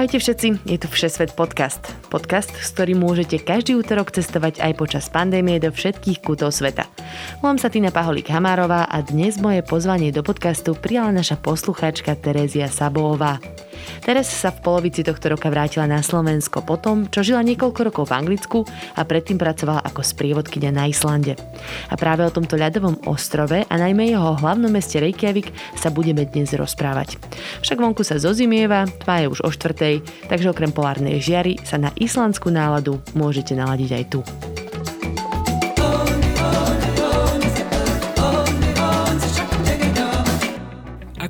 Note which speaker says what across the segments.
Speaker 1: Ahojte všetci, je tu Všesvet podcast. Podcast, s ktorým môžete každý útorok cestovať aj počas pandémie do všetkých kútov sveta. Volám sa Tina Paholík Hamárová a dnes moje pozvanie do podcastu prijala naša poslucháčka Terézia Sabová. Teres sa v polovici tohto roka vrátila na Slovensko potom, čo žila niekoľko rokov v Anglicku a predtým pracovala ako sprievodkyňa na Islande. A práve o tomto ľadovom ostrove a najmä jeho hlavnom meste Reykjavik sa budeme dnes rozprávať. Však vonku sa zozimieva, tma je už o štvrtej, takže okrem polárnej žiary sa na islandskú náladu môžete naladiť aj tu.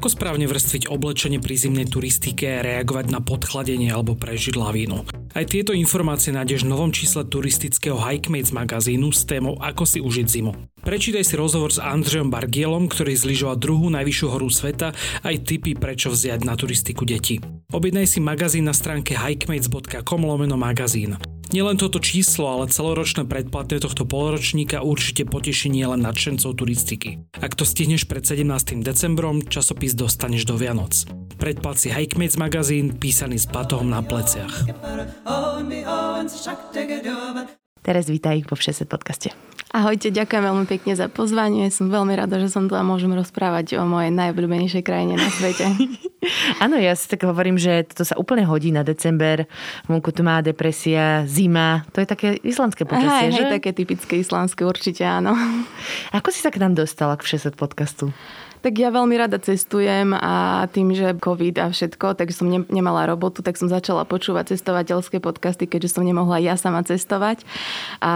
Speaker 2: Ako správne vrstviť oblečenie pri zimnej turistike a reagovať na podchladenie alebo prežiť lavínu? Aj tieto informácie nájdeš v novom čísle turistického Hikemates magazínu s témou Ako si užiť zimu. Prečítaj si rozhovor s Andrejom Bargielom, ktorý zlyžoval druhú najvyššiu horu sveta, aj tipy prečo vziať na turistiku deti. Objednaj si magazín na stránke hikemates.com lomeno magazín. Nielen toto číslo, ale celoročné predplatné tohto poloročníka určite potešenie len nadšencov turistiky. Ak to stihneš pred 17. decembrom, časopis dostaneš do Vianoc. Predplat si Hikemates magazín, písaný s batohom na pleciach.
Speaker 1: Teraz vítaj vo Všeset podcaste.
Speaker 3: Ahojte, ďakujem veľmi pekne za pozvanie. Som veľmi rada, že som tu a môžem rozprávať o mojej najobľúbenejšej krajine na svete.
Speaker 1: Áno, ja si tak hovorím, že to sa úplne hodí na december. Vonku tu má depresia, zima. To je také islandské počasie,
Speaker 3: Aha,
Speaker 1: že?
Speaker 3: Hej, také typické islandské, určite áno.
Speaker 1: Ako si sa k nám dostala k Všeset podcastu?
Speaker 3: Tak ja veľmi rada cestujem a tým, že COVID a všetko, tak som ne, nemala robotu, tak som začala počúvať cestovateľské podcasty, keďže som nemohla ja sama cestovať. A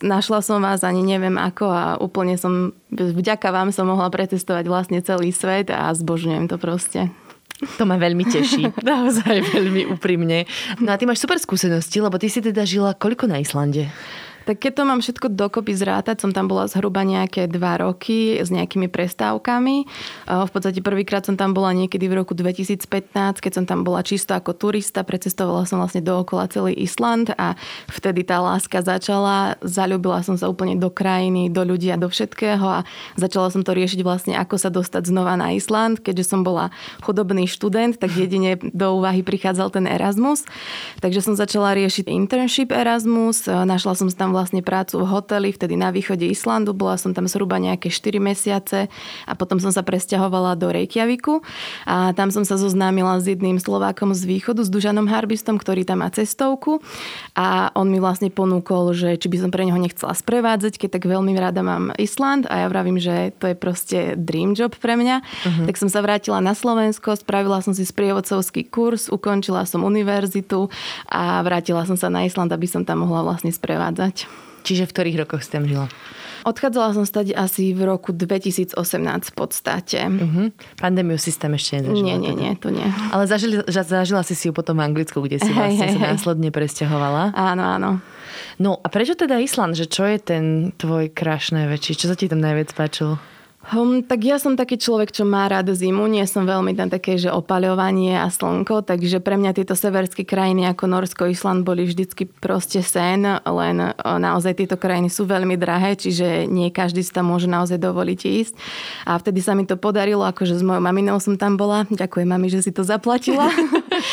Speaker 3: našla som vás ani neviem ako a úplne som, vďaka vám som mohla pretestovať vlastne celý svet a zbožňujem to proste.
Speaker 1: To ma veľmi teší. Naozaj veľmi úprimne. No a ty máš super skúsenosti, lebo ty si teda žila koľko na Islande?
Speaker 3: Tak keď to mám všetko dokopy zrátať, som tam bola zhruba nejaké dva roky s nejakými prestávkami. V podstate prvýkrát som tam bola niekedy v roku 2015, keď som tam bola čisto ako turista, precestovala som vlastne dookola celý Island a vtedy tá láska začala. Zalúbila som sa úplne do krajiny, do ľudí a do všetkého a začala som to riešiť vlastne, ako sa dostať znova na Island. Keďže som bola chudobný študent, tak jedine do úvahy prichádzal ten Erasmus. Takže som začala riešiť internship Erasmus, našla som tam vlastne prácu v hoteli, vtedy na východe Islandu. Bola som tam zhruba nejaké 4 mesiace a potom som sa presťahovala do Reykjaviku a tam som sa zoznámila s jedným Slovákom z východu, s Dužanom Harbistom, ktorý tam má cestovku a on mi vlastne ponúkol, že či by som pre neho nechcela sprevádzať, keď tak veľmi rada mám Island a ja vravím, že to je proste dream job pre mňa. Uh-huh. Tak som sa vrátila na Slovensko, spravila som si sprievodcovský kurz, ukončila som univerzitu a vrátila som sa na Island, aby som tam mohla vlastne sprevádzať.
Speaker 1: Čiže v ktorých rokoch ste tam žila?
Speaker 3: Odchádzala som stať asi v roku 2018 v podstate.
Speaker 1: Uh-huh. Pandémiu si tam ešte nezažila?
Speaker 3: Nie, nie,
Speaker 1: teda.
Speaker 3: nie, to nie.
Speaker 1: Ale zažili, zažila si si ju potom v Anglicku, kde si vlastne hej, sa následne presťahovala.
Speaker 3: Áno, áno.
Speaker 1: No a prečo teda Island? Že čo je ten tvoj crush najväčší? Čo sa ti tam najviac páčilo?
Speaker 3: Um, tak ja som taký človek, čo má rád zimu, nie som veľmi tam také, že opaľovanie a slnko, takže pre mňa tieto severské krajiny ako Norsko, Island boli vždycky proste sen, len naozaj tieto krajiny sú veľmi drahé, čiže nie každý si tam môže naozaj dovoliť ísť. A vtedy sa mi to podarilo, akože s mojou maminou som tam bola. Ďakujem mami, že si to zaplatila.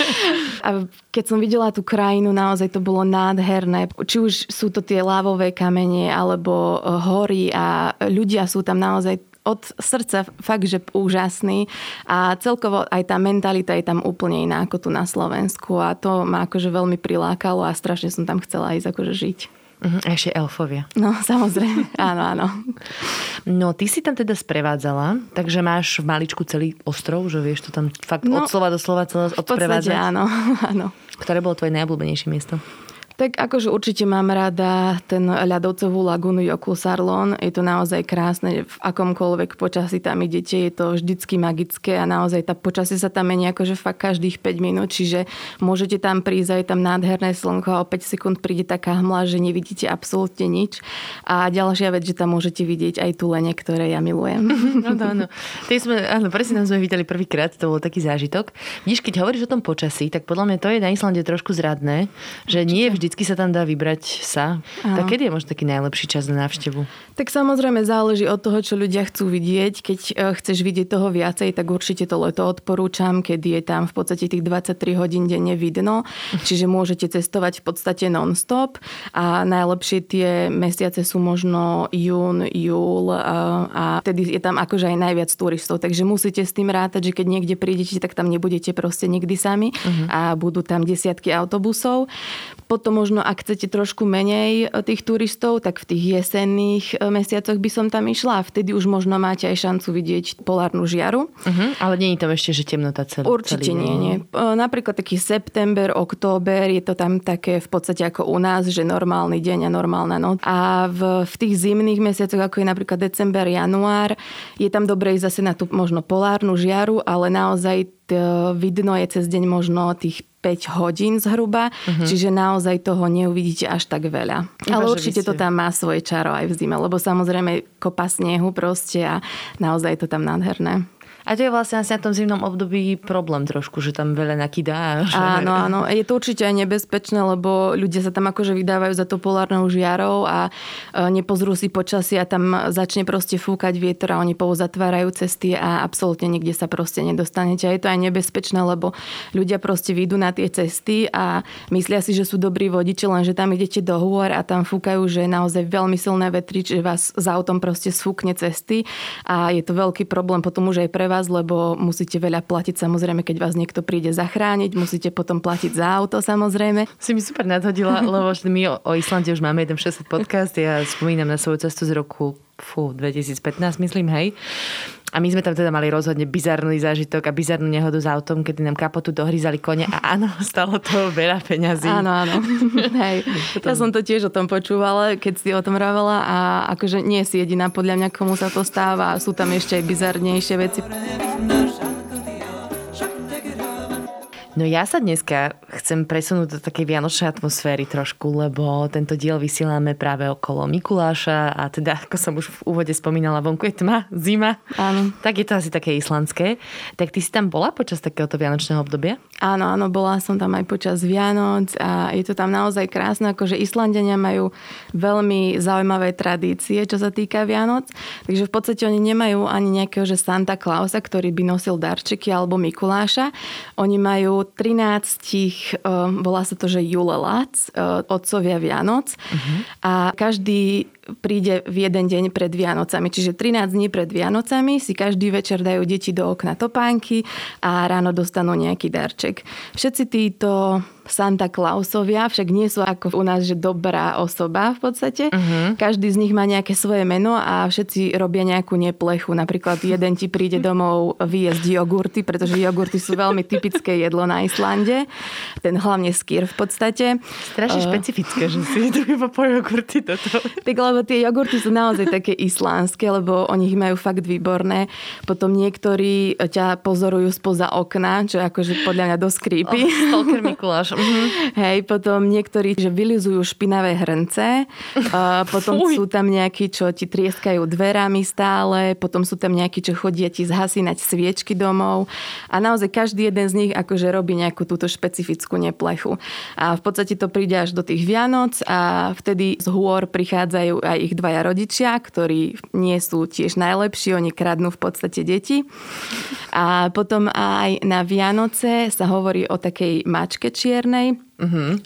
Speaker 3: a keď som videla tú krajinu, naozaj to bolo nádherné. Či už sú to tie lávové kamene, alebo hory a ľudia sú tam naozaj od srdca fakt, že úžasný a celkovo aj tá mentalita je tam úplne iná ako tu na Slovensku a to ma akože veľmi prilákalo a strašne som tam chcela ísť akože žiť.
Speaker 1: Uh-huh, a ešte elfovia.
Speaker 3: No, samozrejme, áno, áno.
Speaker 1: No, ty si tam teda sprevádzala, takže máš v maličku celý ostrov, že vieš to tam fakt no, od slova do slova celé odprevádzať?
Speaker 3: áno, áno.
Speaker 1: Ktoré bolo tvoje najobľúbenejšie miesto?
Speaker 3: Tak akože určite mám rada ten ľadovcovú lagunu Sarlon. Je to naozaj krásne. V akomkoľvek počasí tam idete, je to vždycky magické a naozaj tá počasie sa tam mení akože fakt každých 5 minút, čiže môžete tam prísť, je tam nádherné slnko a o 5 sekúnd príde taká hmla, že nevidíte absolútne nič. A ďalšia vec, že tam môžete vidieť aj tulene, ktoré ja milujem.
Speaker 1: Áno, áno. sme, áno, presne tam sme videli prvýkrát, to bol taký zážitok. Vidíš, keď hovoríš o tom počasí, tak podľa mňa to je na Islande trošku zradné, že nie vždy vždycky sa tam dá vybrať sa. Áno. Tak kedy je možno taký najlepší čas na návštevu?
Speaker 3: Tak samozrejme záleží od toho, čo ľudia chcú vidieť. Keď e, chceš vidieť toho viacej, tak určite to leto odporúčam, kedy je tam v podstate tých 23 hodín denne vidno. Čiže môžete cestovať v podstate non-stop a najlepšie tie mesiace sú možno jún, júl a vtedy je tam akože aj najviac turistov. Takže musíte s tým rátať, že keď niekde prídete, tak tam nebudete proste nikdy sami uh-huh. a budú tam desiatky autobusov. Potom možno, ak chcete trošku menej e, tých turistov, tak v tých jesenných e, mesiacoch by som tam išla a vtedy už možno máte aj šancu vidieť polárnu žiaru.
Speaker 1: Uh-huh, ale nie je tam ešte, že temnota celý
Speaker 3: Určite celý nie, nie. E, napríklad taký september, október, je to tam také v podstate ako u nás, že normálny deň a normálna noc. A v, v tých zimných mesiacoch, ako je napríklad december, január, je tam dobre ísť zase na tú možno polárnu žiaru, ale naozaj vidno je cez deň možno tých 5 hodín zhruba, uh-huh. čiže naozaj toho neuvidíte až tak veľa. Iba, Ale určite to tam má svoje čaro aj v zime, lebo samozrejme kopa snehu proste a naozaj je to tam nádherné.
Speaker 1: A to je vlastne asi na tom zimnom období problém trošku, že tam veľa nakydá.
Speaker 3: Že... Áno, áno. Je to určite aj nebezpečné, lebo ľudia sa tam akože vydávajú za to polárnou žiarou a e, nepozrú si počasie a tam začne proste fúkať vietor a oni zatvárajú cesty a absolútne nikde sa proste nedostanete. A je to aj nebezpečné, lebo ľudia proste vyjdú na tie cesty a myslia si, že sú dobrí vodiči, lenže tam idete do hôr a tam fúkajú, že je naozaj veľmi silné vetry, že vás za autom proste sfúkne cesty a je to veľký problém potom už aj pre vás, lebo musíte veľa platiť samozrejme, keď vás niekto príde zachrániť, musíte potom platiť za auto samozrejme.
Speaker 1: Si mi super nadhodila, lebo my o, Islande už máme jeden 600 podcast, ja spomínam na svoju cestu z roku fú, 2015 myslím, hej. A my sme tam teda mali rozhodne bizarný zážitok a bizarnú nehodu s autom, kedy nám kapotu dohryzali kone a áno, stalo to veľa peňazí.
Speaker 3: Áno, áno. Hej. Potom... Ja som to tiež o tom počúvala, keď si o tom vravela a akože nie si jediná podľa mňa, komu sa to stáva. Sú tam ešte aj bizarnejšie veci.
Speaker 1: No ja sa dneska chcem presunúť do takej vianočnej atmosféry trošku, lebo tento diel vysielame práve okolo Mikuláša a teda, ako som už v úvode spomínala, vonku je tma, zima.
Speaker 3: Áno.
Speaker 1: Tak je to asi také islandské. Tak ty si tam bola počas takéhoto vianočného obdobia?
Speaker 3: Áno, áno, bola som tam aj počas Vianoc a je to tam naozaj krásne, akože Islandenia majú veľmi zaujímavé tradície, čo sa týka Vianoc. Takže v podstate oni nemajú ani nejakého, že Santa Clausa, ktorý by nosil darčeky alebo Mikuláša. Oni majú 13, volá sa to, že Julelac, otcovia Vianoc. Uh-huh. A každý príde v jeden deň pred Vianocami. Čiže 13 dní pred Vianocami si každý večer dajú deti do okna topánky a ráno dostanú nejaký darček. Všetci títo Santa Clausovia však nie sú ako u nás, že dobrá osoba v podstate. Uh-huh. Každý z nich má nejaké svoje meno a všetci robia nejakú neplechu. Napríklad jeden ti príde domov vyjesť jogurty, pretože jogurty sú veľmi typické jedlo na Islande. Ten hlavne skýr v podstate.
Speaker 1: Strašne uh, špecifické, že si tu iba po jogurty toto.
Speaker 3: Tak lebo tie jogurty sú naozaj také islánske, lebo oni ich majú fakt výborné. Potom niektorí ťa pozorujú spoza okna, čo je akože podľa mňa dosť creepy.
Speaker 1: Oh, Mikuláš.
Speaker 3: Mm-hmm. Hej, potom niektorí, že vylizujú špinavé hrnce, uh, potom Fuj. sú tam nejakí, čo ti trieskajú dverami stále, potom sú tam nejakí, čo chodia ti zhasínať sviečky domov a naozaj každý jeden z nich akože robí nejakú túto špecifickú neplechu. A v podstate to príde až do tých Vianoc a vtedy z hôr prichádzajú aj ich dvaja rodičia, ktorí nie sú tiež najlepší, oni kradnú v podstate deti. A potom aj na Vianoce sa hovorí o takej mačke čiernej, uh-huh.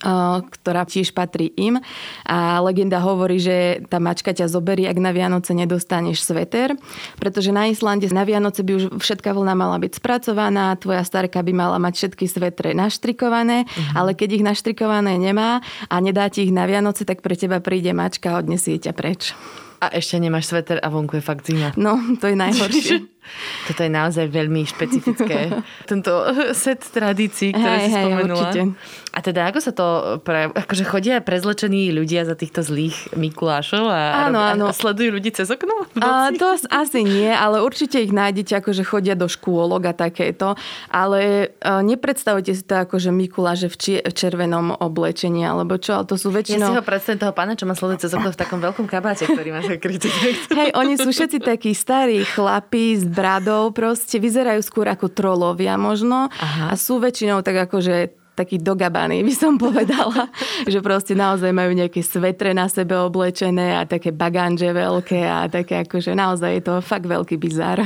Speaker 3: ktorá tiež patrí im. A legenda hovorí, že tá mačka ťa zoberie, ak na Vianoce nedostaneš sveter, pretože na Islande na Vianoce by už všetká vlna mala byť spracovaná, tvoja starka by mala mať všetky svetre naštrikované, uh-huh. ale keď ich naštrikované nemá a nedá ti ich na Vianoce, tak pre teba príde mačka a odnesie ťa preč.
Speaker 1: A ešte nemáš sveter a vonku je fakt zima.
Speaker 3: No, to je najhoršie.
Speaker 1: Toto je naozaj veľmi špecifické. Tento set tradícií, ktoré
Speaker 3: Hej,
Speaker 1: si
Speaker 3: hej,
Speaker 1: spomenula.
Speaker 3: určite.
Speaker 1: A teda ako sa to, pre, akože chodia prezlečení ľudia za týchto zlých Mikulášov a,
Speaker 3: Áno,
Speaker 1: a,
Speaker 3: áno.
Speaker 1: a sledujú ľudí cez okno?
Speaker 3: A to as- asi nie, ale určite ich nájdete, akože chodia do škôlok a takéto. Ale e, nepredstavujte si to ako, že Mikuláše v, či- v červenom oblečení, alebo čo, ale to sú
Speaker 1: Ja si
Speaker 3: väčšinou...
Speaker 1: ho predstavím toho pána, čo má sleduje cez okno v takom veľkom kabáte, ktorý má zakrytý.
Speaker 3: Hej, oni sú všetci takí starí chlapí s bradou, proste vyzerajú skôr ako trolovia možno
Speaker 1: Aha.
Speaker 3: a sú väčšinou tak akože takí dogabaní, by som povedala. že proste naozaj majú nejaké svetre na sebe oblečené a také baganže veľké a také akože naozaj je to fakt veľký bizár.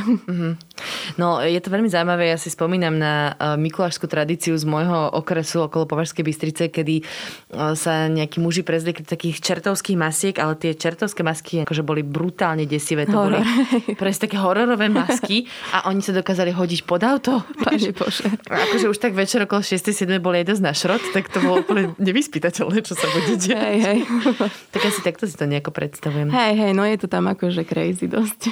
Speaker 1: No, je to veľmi zaujímavé. Ja si spomínam na uh, mikulášskú tradíciu z môjho okresu okolo Považskej Bystrice, kedy uh, sa nejakí muži prezliekli takých čertovských masiek, ale tie čertovské masky akože boli brutálne desivé. To
Speaker 3: Horor.
Speaker 1: boli presne také hororové masky a oni sa dokázali hodiť pod auto.
Speaker 3: Pane Bože.
Speaker 1: Akože už tak večer okolo 6-7 boli aj dosť na šrot, tak to bolo úplne nevyspytateľné, čo sa bude diať.
Speaker 3: Hej, hej.
Speaker 1: Tak asi takto si to nejako predstavujem.
Speaker 3: Hej, hej, no je to tam akože crazy dosť.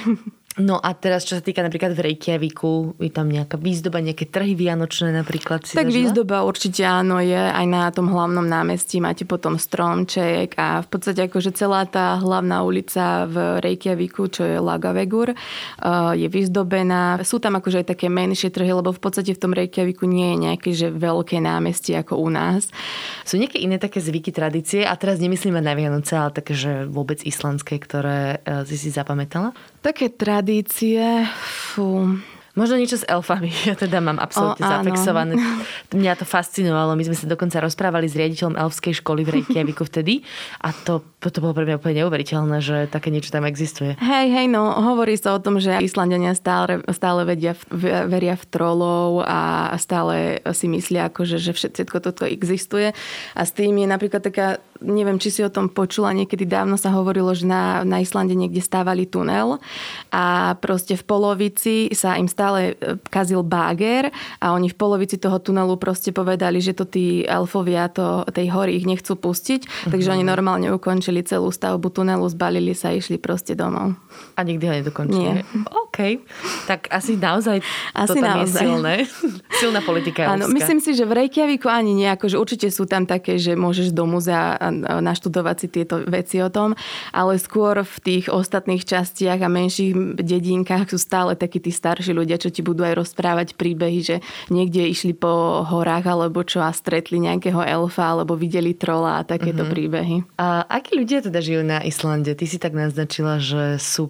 Speaker 1: No a teraz, čo sa týka napríklad v Reykjaviku, je tam nejaká výzdoba, nejaké trhy vianočné napríklad si
Speaker 3: Tak
Speaker 1: zažila?
Speaker 3: výzdoba určite áno je, aj na tom hlavnom námestí máte potom stromček a v podstate akože celá tá hlavná ulica v Reykjaviku, čo je Lagavegur, eh, je vyzdobená. Sú tam akože aj také menšie trhy, lebo v podstate v tom Reykjaviku nie je nejaké že veľké námestie ako u nás.
Speaker 1: Sú nejaké iné také zvyky, tradície a teraz nemyslíme na Vianoce, ale také, že vôbec islandské, ktoré e, si si zapamätala?
Speaker 3: Také tradície, fú,
Speaker 1: Možno niečo s elfami. Ja teda mám absolútne
Speaker 3: O, áno.
Speaker 1: zafixované. Mňa to fascinovalo. My sme sa dokonca rozprávali s riaditeľom elfskej školy v Reykjaviku vtedy a to, to bolo pre mňa úplne neuveriteľné, že také niečo tam existuje.
Speaker 3: Hej, hej, no hovorí sa o tom, že Islandania stále, stále vedia, v- veria v trolov a stále si myslia, akože, že všetko toto existuje. A s tým je napríklad taká, neviem, či si o tom počula, niekedy dávno sa hovorilo, že na, na Islande niekde stávali tunel a proste v polovici sa im stále e, kazil báger a oni v polovici toho tunelu proste povedali, že to tí elfovia to, tej hory ich nechcú pustiť, takže oni normálne ukončili celú stavbu tunelu, zbalili sa a išli proste domov.
Speaker 1: A nikdy ho nedokončili.
Speaker 3: Nie.
Speaker 1: OK. Tak asi naozaj
Speaker 3: Asi
Speaker 1: to tam je
Speaker 3: naozaj.
Speaker 1: silné. Silná politika
Speaker 3: Áno, myslím si, že v Reykjaviku ani nie, akože určite sú tam také, že môžeš do muzea naštudovať si tieto veci o tom, ale skôr v tých ostatných častiach a menších dedínkach sú stále takí tí starší ľudia, čo ti budú aj rozprávať príbehy, že niekde išli po horách alebo čo a stretli nejakého elfa alebo videli trola a takéto
Speaker 1: Mhm.
Speaker 3: príbehy.
Speaker 1: A akí ľudia teda žijú na Islande? Ty si tak naznačila, že sú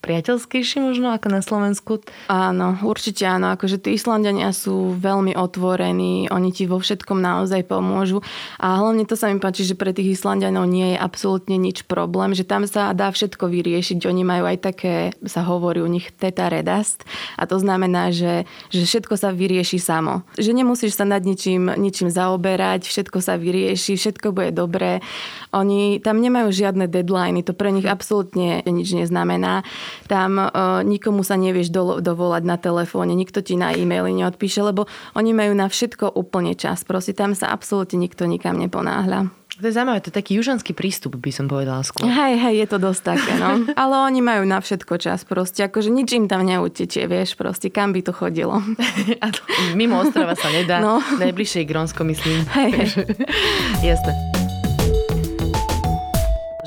Speaker 1: priateľskejší možno ako na Slovensku.
Speaker 3: Áno, určite áno. Akože tí Islandania sú veľmi otvorení, oni ti vo všetkom naozaj pomôžu. A hlavne to sa mi páči, že pre tých Islandianov nie je absolútne nič problém, že tam sa dá všetko vyriešiť. Oni majú aj také, sa hovorí u nich teta redast. A to znamená, že, že všetko sa vyrieši samo. Že nemusíš sa nad ničím, ničím zaoberať, všetko sa vyrieši, všetko bude dobré. Oni tam nemajú žiadne deadliny, to pre nich absolútne nič neznamená. Tam e, nikomu sa nevieš do, dovolať na telefóne, nikto ti na e-maily neodpíše, lebo oni majú na všetko úplne čas. Proste tam sa absolútne nikto nikam neponáhľa.
Speaker 1: To je zaujímavé, to je taký južanský prístup, by som povedala skôr.
Speaker 3: Hej, hej, je to dosť také, no. Ale oni majú na všetko čas, proste, akože nič im tam neutečie, vieš, proste, kam by to chodilo.
Speaker 1: A to, mimo ostrova sa nedá.
Speaker 3: No.
Speaker 1: Najbližšie je Grónsko, myslím.
Speaker 3: Hej, hej.
Speaker 1: Jasné.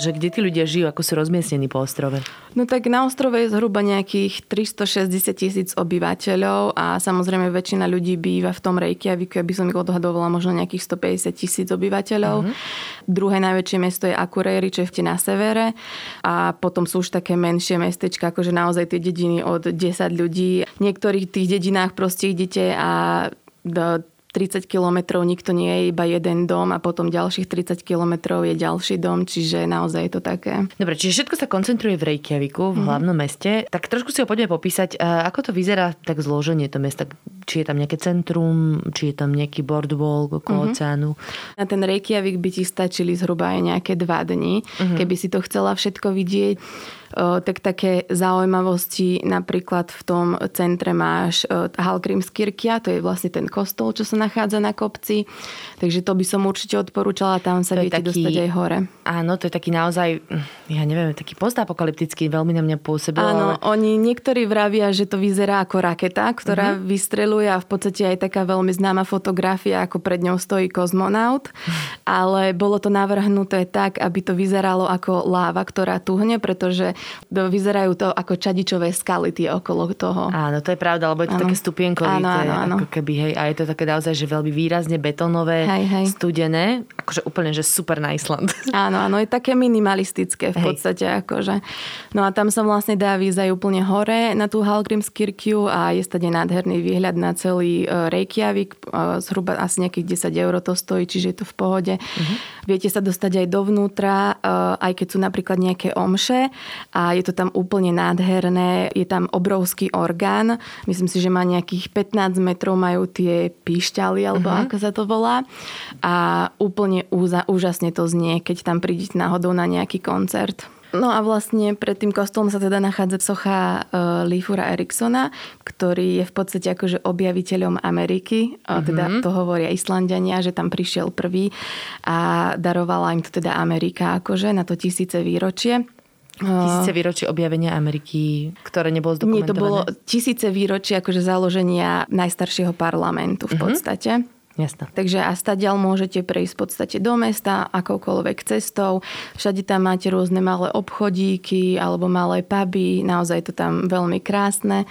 Speaker 1: Že kde tí ľudia žijú, ako sú rozmiestnení po ostrove?
Speaker 3: No tak na ostrove je zhruba nejakých 360 tisíc obyvateľov a samozrejme väčšina ľudí býva v tom Reykjaviku, aby som ich odhadovala možno nejakých 150 tisíc obyvateľov. Mm-hmm. Druhé najväčšie mesto je Akureyri, čo je na severe a potom sú už také menšie mestečka, akože naozaj tie dediny od 10 ľudí. V niektorých tých dedinách proste idete a do 30 kilometrov nikto nie je, iba jeden dom a potom ďalších 30 kilometrov je ďalší dom, čiže naozaj je to také.
Speaker 1: Dobre, čiže všetko sa koncentruje v Reykjaviku, v hlavnom meste. Tak trošku si ho poďme popísať, ako to vyzerá tak zloženie to mesta. či je tam nejaké centrum, či je tam nejaký boardwalk okolo uh-huh. oceánu.
Speaker 3: Na ten Reykjavik by ti stačili zhruba aj nejaké dva dni, uh-huh. keby si to chcela všetko vidieť tak také zaujímavosti napríklad v tom centre máš Hallgrímskirkia, to je vlastne ten kostol, čo sa nachádza na kopci. Takže to by som určite odporúčala, tam sa to viete taký, dostať aj hore.
Speaker 1: Áno, to je taký naozaj, ja neviem, taký postapokalyptický, veľmi na mňa pôsobil.
Speaker 3: Áno, ale... oni niektorí vravia, že to vyzerá ako raketa, ktorá uh-huh. vystreluje a v podstate aj taká veľmi známa fotografia, ako pred ňou stojí kozmonaut. ale bolo to navrhnuté tak, aby to vyzeralo ako láva, ktorá tuhne, pretože vyzerajú to ako čadičové skaly tie okolo toho.
Speaker 1: Áno, to je pravda, lebo je to áno. také stupienkové. Áno, áno, áno. Ako keby, hej, a je to také naozaj, že veľmi výrazne betónové, hej, hej. studené, akože úplne, že super na Island.
Speaker 3: Áno, áno, je také minimalistické v podstate, hej. akože. No a tam sa vlastne dá výzaj úplne hore na tú Hallgrímskirkju a je stade nádherný výhľad na celý e, Reykjavik. E, zhruba asi nejakých 10 eur to stojí, čiže je to v pohode. Uh-huh. Viete sa dostať aj dovnútra, e, aj keď sú napríklad nejaké omše a je to tam úplne nádherné. Je tam obrovský orgán. Myslím si, že má nejakých 15 metrov majú tie píšťaly, alebo uh-huh. ako sa to volá. A úplne úza, úžasne to znie, keď tam prídete náhodou na nejaký koncert. No a vlastne pred tým kostolom sa teda nachádza socha uh, Lífura Eriksona, ktorý je v podstate akože objaviteľom Ameriky. Uh, teda mm-hmm. to hovoria Islandiania, že tam prišiel prvý a darovala im to teda Amerika akože na to tisíce výročie.
Speaker 1: Tisíce výročie objavenia Ameriky, ktoré nebolo zdokumentované?
Speaker 3: Nie, to bolo tisíce výročie akože založenia najstaršieho parlamentu v mhm. podstate. Mm-hmm.
Speaker 1: Jasne.
Speaker 3: Takže a stadiaľ môžete prejsť v podstate do mesta akoukoľvek cestou. Všade tam máte rôzne malé obchodíky alebo malé puby. Naozaj to tam veľmi krásne.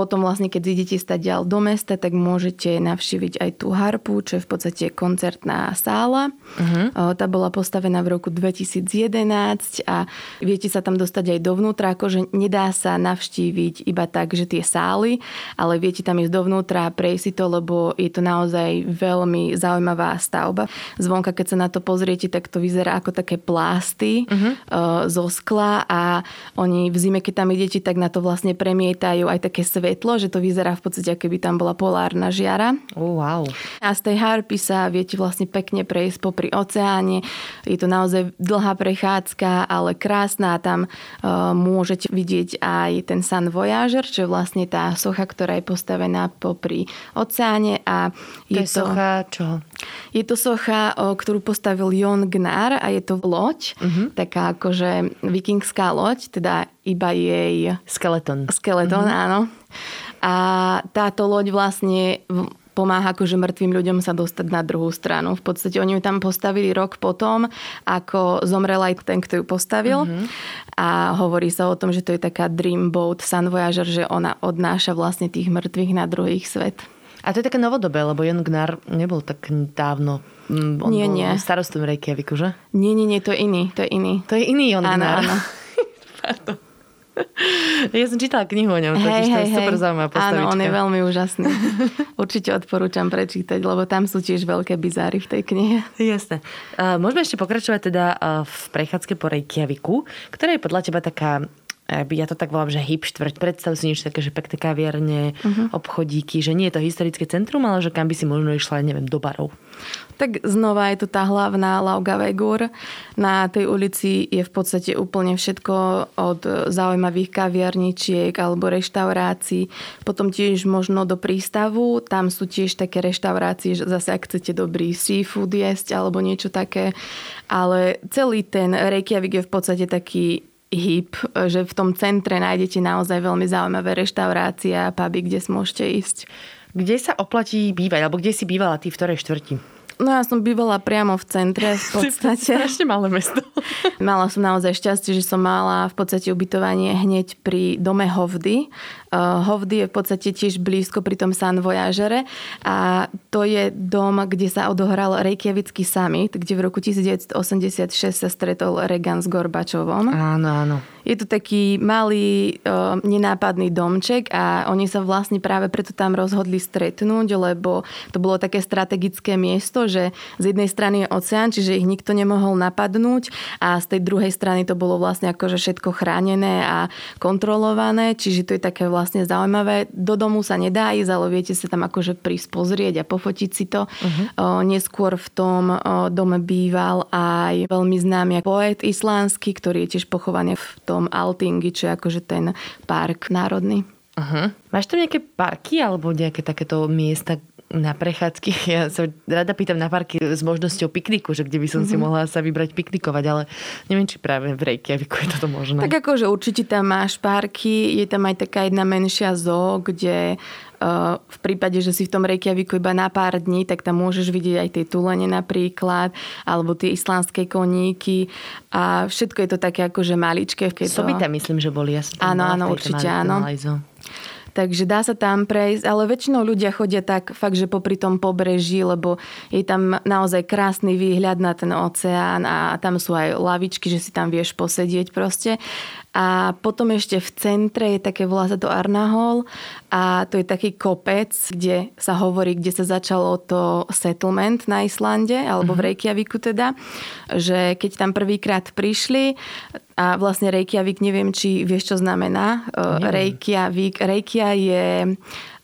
Speaker 3: Potom vlastne, keď idete stať ďal do mesta, tak môžete navštíviť aj tú harpu, čo je v podstate koncertná sála. Uh-huh. Tá bola postavená v roku 2011 a viete sa tam dostať aj dovnútra, akože nedá sa navštíviť iba tak, že tie sály, ale viete tam ísť dovnútra a prejsť si to, lebo je to naozaj veľmi zaujímavá stavba. Zvonka, keď sa na to pozriete, tak to vyzerá ako také plásty uh-huh. zo skla a oni v zime, keď tam idete, tak na to vlastne premietajú aj také svet svetlo, že to vyzerá v podstate, keby tam bola polárna žiara.
Speaker 1: Oh, wow.
Speaker 3: A z tej harpy sa viete vlastne pekne prejsť popri oceáne. Je to naozaj dlhá prechádzka, ale krásna. Tam uh, môžete vidieť aj ten Sun Voyager, čo je vlastne tá socha, ktorá je postavená popri oceáne. A
Speaker 1: je to, je to socha čo?
Speaker 3: Je to socha, ktorú postavil Jon Gnar a je to loď, uh-huh. taká akože vikingská loď, teda iba jej...
Speaker 1: Skeleton.
Speaker 3: Skeleton, uh-huh. áno. A táto loď vlastne pomáha akože mŕtvým ľuďom sa dostať na druhú stranu. V podstate oni ju tam postavili rok potom, ako zomrel aj ten, kto ju postavil. Mm-hmm. A hovorí sa o tom, že to je taká dream boat Sun Voyager, že ona odnáša vlastne tých mŕtvych na druhý svet.
Speaker 1: A to je také novodobé, lebo Jon Gnar nebol tak dávno mm, on nie, bol nie. starostom Reykjaviku, že?
Speaker 3: Nie, nie, nie, to je iný, to je iný.
Speaker 1: To je iný Gnar.
Speaker 3: Áno, áno.
Speaker 1: Ja som čítala knihu o ňom, hej, totiž hej, to je super zaujímavá postavička.
Speaker 3: Áno, on je veľmi úžasný. Určite odporúčam prečítať, lebo tam sú tiež veľké bizáry v tej knihe.
Speaker 1: Jasné. Môžeme ešte pokračovať teda v prechádzke po Reykjaviku, ktorá je podľa teba taká ja to tak volám, že hip štvrť. Predstav si niečo také, že pekné kaviarne, uh-huh. obchodíky, že nie je to historické centrum, ale že kam by si možno išla, neviem, do barov.
Speaker 3: Tak znova je to tá hlavná Laugavegur. Na tej ulici je v podstate úplne všetko od zaujímavých kaviarničiek alebo reštaurácií. Potom tiež možno do prístavu. Tam sú tiež také reštaurácie, že zase ak chcete dobrý seafood jesť alebo niečo také. Ale celý ten Reykjavik je v podstate taký hip, že v tom centre nájdete naozaj veľmi zaujímavé reštaurácie a puby, kde môžete ísť.
Speaker 1: Kde sa oplatí bývať, alebo kde si bývala ty, v ktorej štvrti?
Speaker 3: No ja som bývala priamo v centre v podstate.
Speaker 1: Strašne malé mesto.
Speaker 3: mala som naozaj šťastie, že som mala v podstate ubytovanie hneď pri dome Hovdy. Uh, Hovdy je v podstate tiež blízko pri tom San Voyagere a to je dom, kde sa odohral Reykjavický summit, kde v roku 1986 sa stretol Reagan s Gorbačovom.
Speaker 1: Áno, áno.
Speaker 3: Je to taký malý, uh, nenápadný domček a oni sa vlastne práve preto tam rozhodli stretnúť, lebo to bolo také strategické miesto, že z jednej strany je oceán, čiže ich nikto nemohol napadnúť a z tej druhej strany to bolo vlastne akože všetko chránené a kontrolované, čiže to je také vlastne zaujímavé. Do domu sa nedá ísť, ale viete sa tam akože prísť pozrieť a pofotiť si to. Uh-huh. Uh, neskôr v tom dome býval aj veľmi známy poet islánsky, ktorý je tiež pochovaný v tom Altingi, čo je akože ten park národný.
Speaker 1: Uh-huh. Máš tam nejaké parky alebo nejaké takéto miesta, na prechádzky. Ja sa rada pýtam na parky s možnosťou pikniku, že kde by som mm-hmm. si mhm. mohla sa vybrať piknikovať, ale neviem, či práve v Reykjaviku je toto možné.
Speaker 3: Tak akože určite tam máš parky, je tam aj taká jedna menšia zoo, kde v prípade, že si v tom Reykjaviku iba na pár dní, tak tam môžeš vidieť aj tie tulene napríklad, alebo tie islandské koníky a všetko je to také akože maličké.
Speaker 1: Keď Sobita to... myslím, že boli. Ja
Speaker 3: áno, áno, určite áno. Takže dá sa tam prejsť, ale väčšinou ľudia chodia tak fakt, že popri tom pobreží, lebo je tam naozaj krásny výhľad na ten oceán a tam sú aj lavičky, že si tam vieš posedieť proste. A potom ešte v centre je také, volá sa to Arnahol a to je taký kopec, kde sa hovorí, kde sa začalo to settlement na Islande, alebo v mhm. Reykjaviku teda, že keď tam prvýkrát prišli, a vlastne Reykjavik, neviem, či vieš, čo znamená. Neviem. Reykjavik, Reykja je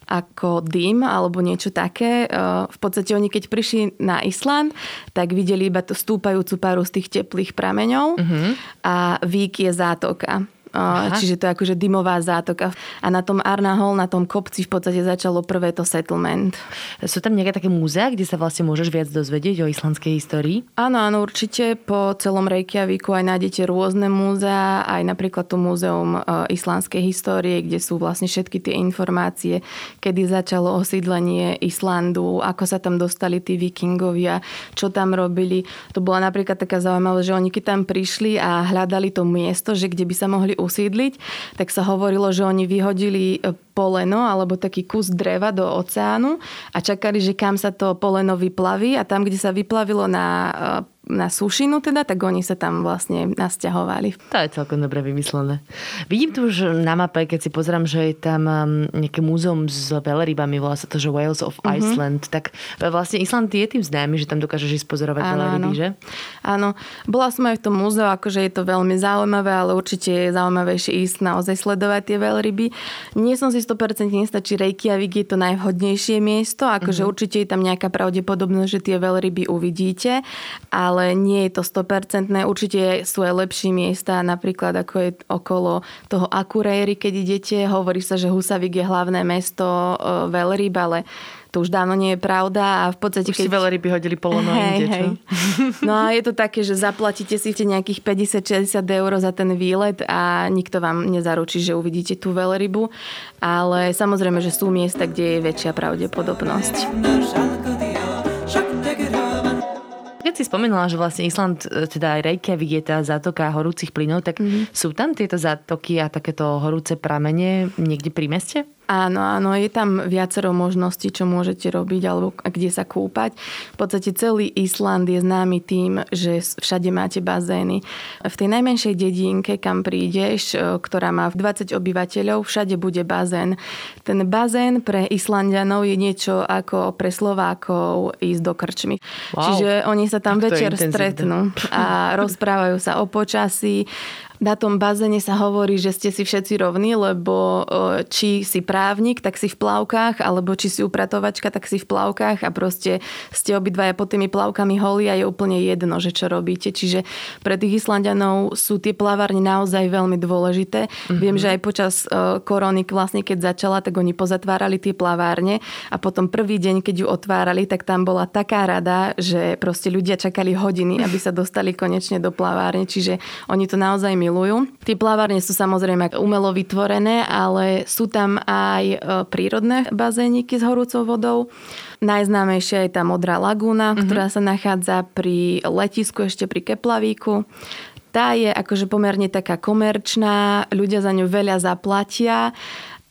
Speaker 3: ako dym alebo niečo také. V podstate oni keď prišli na Island, tak videli iba tú stúpajúcu paru z tých teplých prameňov uh-huh. a Vík je zátoka. Aha. Čiže to je akože dymová zátoka. A na tom Arnahol, na tom kopci v podstate začalo prvé to settlement.
Speaker 1: Sú tam nejaké také múzea, kde sa vlastne môžeš viac dozvedieť o islandskej histórii?
Speaker 3: Áno, áno, určite. Po celom Reykjaviku aj nájdete rôzne múzea, aj napríklad to múzeum e, islandskej histórie, kde sú vlastne všetky tie informácie, kedy začalo osídlenie Islandu, ako sa tam dostali tí vikingovia, čo tam robili. To bola napríklad taká zaujímavá, že oni keď tam prišli a hľadali to miesto, že kde by sa mohli usídliť, tak sa hovorilo, že oni vyhodili e, poleno alebo taký kus dreva do oceánu a čakali, že kam sa to poleno vyplaví a tam, kde sa vyplavilo na e, na sušinu teda, tak oni sa tam vlastne nasťahovali.
Speaker 1: To je celkom dobre vymyslené. Vidím tu už na mape, keď si pozriem, že je tam um, nejaké múzeum s veľrybami, volá sa to, že Wales of mm-hmm. Iceland, tak e, vlastne Island je tým známy, že tam dokážeš ísť pozorovať áno, veľryby, že?
Speaker 3: Áno, bola som aj v tom múzeu, akože je to veľmi zaujímavé, ale určite je zaujímavejšie ísť naozaj sledovať tie veľryby. Nie som si 100% istá, či Reykjavik je to najvhodnejšie miesto, akože mm-hmm. určite je tam nejaká pravdepodobnosť, že tie veľryby uvidíte, ale ale nie je to 100%. Určite sú aj lepšie miesta, napríklad ako je okolo toho Akureyri, keď idete. Hovorí sa, že Husavik je hlavné mesto e, veľryb, ale to už dávno nie je pravda a v podstate...
Speaker 1: Už keď... si veľryby hodili polono hej, inde, hej.
Speaker 3: No a je to také, že zaplatíte si nejakých 50-60 eur za ten výlet a nikto vám nezaručí, že uvidíte tú veľrybu, ale samozrejme, že sú miesta, kde je väčšia pravdepodobnosť
Speaker 1: si spomenula, že vlastne Island, e, teda aj Reykjavik je tá zátoka horúcich plynov, tak mm-hmm. sú tam tieto zátoky a takéto horúce pramene niekde pri meste?
Speaker 3: Áno, áno, je tam viacero možností, čo môžete robiť alebo kde sa kúpať. V podstate celý Island je známy tým, že všade máte bazény. V tej najmenšej dedinke, kam prídeš, e, ktorá má 20 obyvateľov, všade bude bazén. Ten bazén pre Islandianov je niečo ako pre Slovákov ísť do krčmy. Wow. Čiže oni sa tam tak večer stretnú a rozprávajú sa o počasí, na tom bazéne sa hovorí, že ste si všetci rovní, lebo či si právnik, tak si v plavkách, alebo či si upratovačka, tak si v plavkách a proste ste obidvaja pod tými plavkami holí a je úplne jedno, že čo robíte. Čiže pre tých Islandianov sú tie plavárne naozaj veľmi dôležité. Mm-hmm. Viem, že aj počas korony, vlastne keď začala, tak oni pozatvárali tie plavárne a potom prvý deň, keď ju otvárali, tak tam bola taká rada, že proste ľudia čakali hodiny, aby sa dostali konečne do plavárne. Čiže oni to naozaj milujú. Tie plavárne sú samozrejme umelo vytvorené, ale sú tam aj e, prírodné bazéniky s horúcou vodou. Najznámejšia je tá Modrá lagúna, mm-hmm. ktorá sa nachádza pri letisku ešte pri Keplavíku. Tá je akože pomerne taká komerčná, ľudia za ňu veľa zaplatia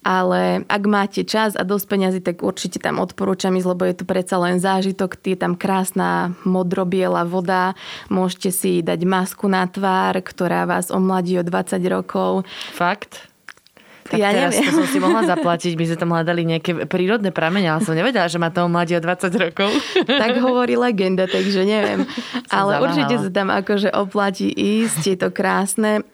Speaker 3: ale ak máte čas a dosť peňazí, tak určite tam odporúčam ísť, lebo je to predsa len zážitok, je tam krásna modrobiela voda, môžete si dať masku na tvár, ktorá vás omladí o 20 rokov.
Speaker 1: Fakt? Tak ja teraz neviem. to som si mohla zaplatiť, by sme tam hľadali nejaké prírodné pramene, ale som nevedela, že má to mladí o 20 rokov.
Speaker 3: Tak hovorí legenda, takže neviem. Som ale zaváhala. určite sa tam akože oplatí ísť, je to krásne.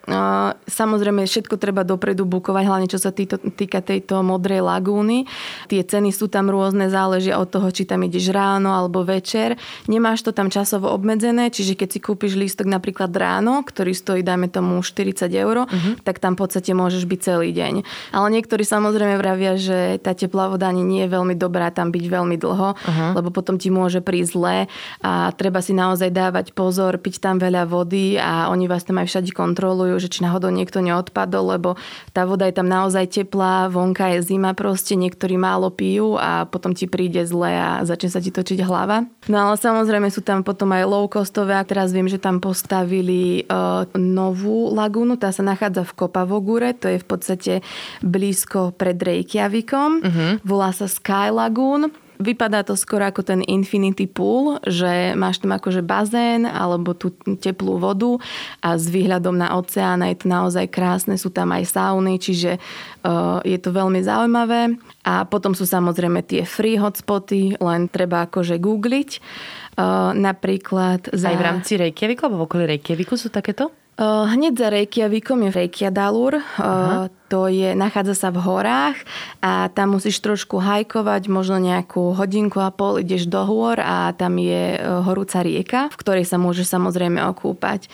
Speaker 3: Samozrejme, všetko treba dopredu bukovať, hlavne čo sa týto, týka tejto modrej lagúny. Tie ceny sú tam rôzne, záležia od toho, či tam ideš ráno alebo večer. Nemáš to tam časovo obmedzené, čiže keď si kúpiš lístok napríklad ráno, ktorý stojí, dajme tomu 40 eur, uh-huh. tak tam v podstate môžeš byť celý deň. Ale niektorí samozrejme vravia, že tá teplá voda ani nie je veľmi dobrá tam byť veľmi dlho, uh-huh. lebo potom ti môže prísť zle a treba si naozaj dávať pozor, piť tam veľa vody a oni vás tam aj všade kontrolujú, že či náhodou niekto neodpadol, lebo tá voda je tam naozaj teplá, vonka je zima proste, niektorí málo pijú a potom ti príde zle a začne sa ti točiť hlava. No ale samozrejme sú tam potom aj low costové a teraz viem, že tam postavili uh, novú lagúnu, tá sa nachádza v Kopavogure, to je v podstate blízko pred Reykjavikom. Uh-huh. Volá sa Sky Lagoon. Vypadá to skoro ako ten Infinity Pool, že máš tam akože bazén alebo tú teplú vodu a s výhľadom na oceán je to naozaj krásne, sú tam aj sauny, čiže uh, je to veľmi zaujímavé. A potom sú samozrejme tie free hotspoty, len treba akože googliť. Uh, napríklad
Speaker 1: za... Aj v rámci Reykjaviku alebo v okolí Reykjaviku sú takéto?
Speaker 3: Hneď za Reykjavikom je Reykjadalur. Aha. To je, nachádza sa v horách a tam musíš trošku hajkovať, možno nejakú hodinku a pol ideš do hôr a tam je horúca rieka, v ktorej sa môžeš samozrejme okúpať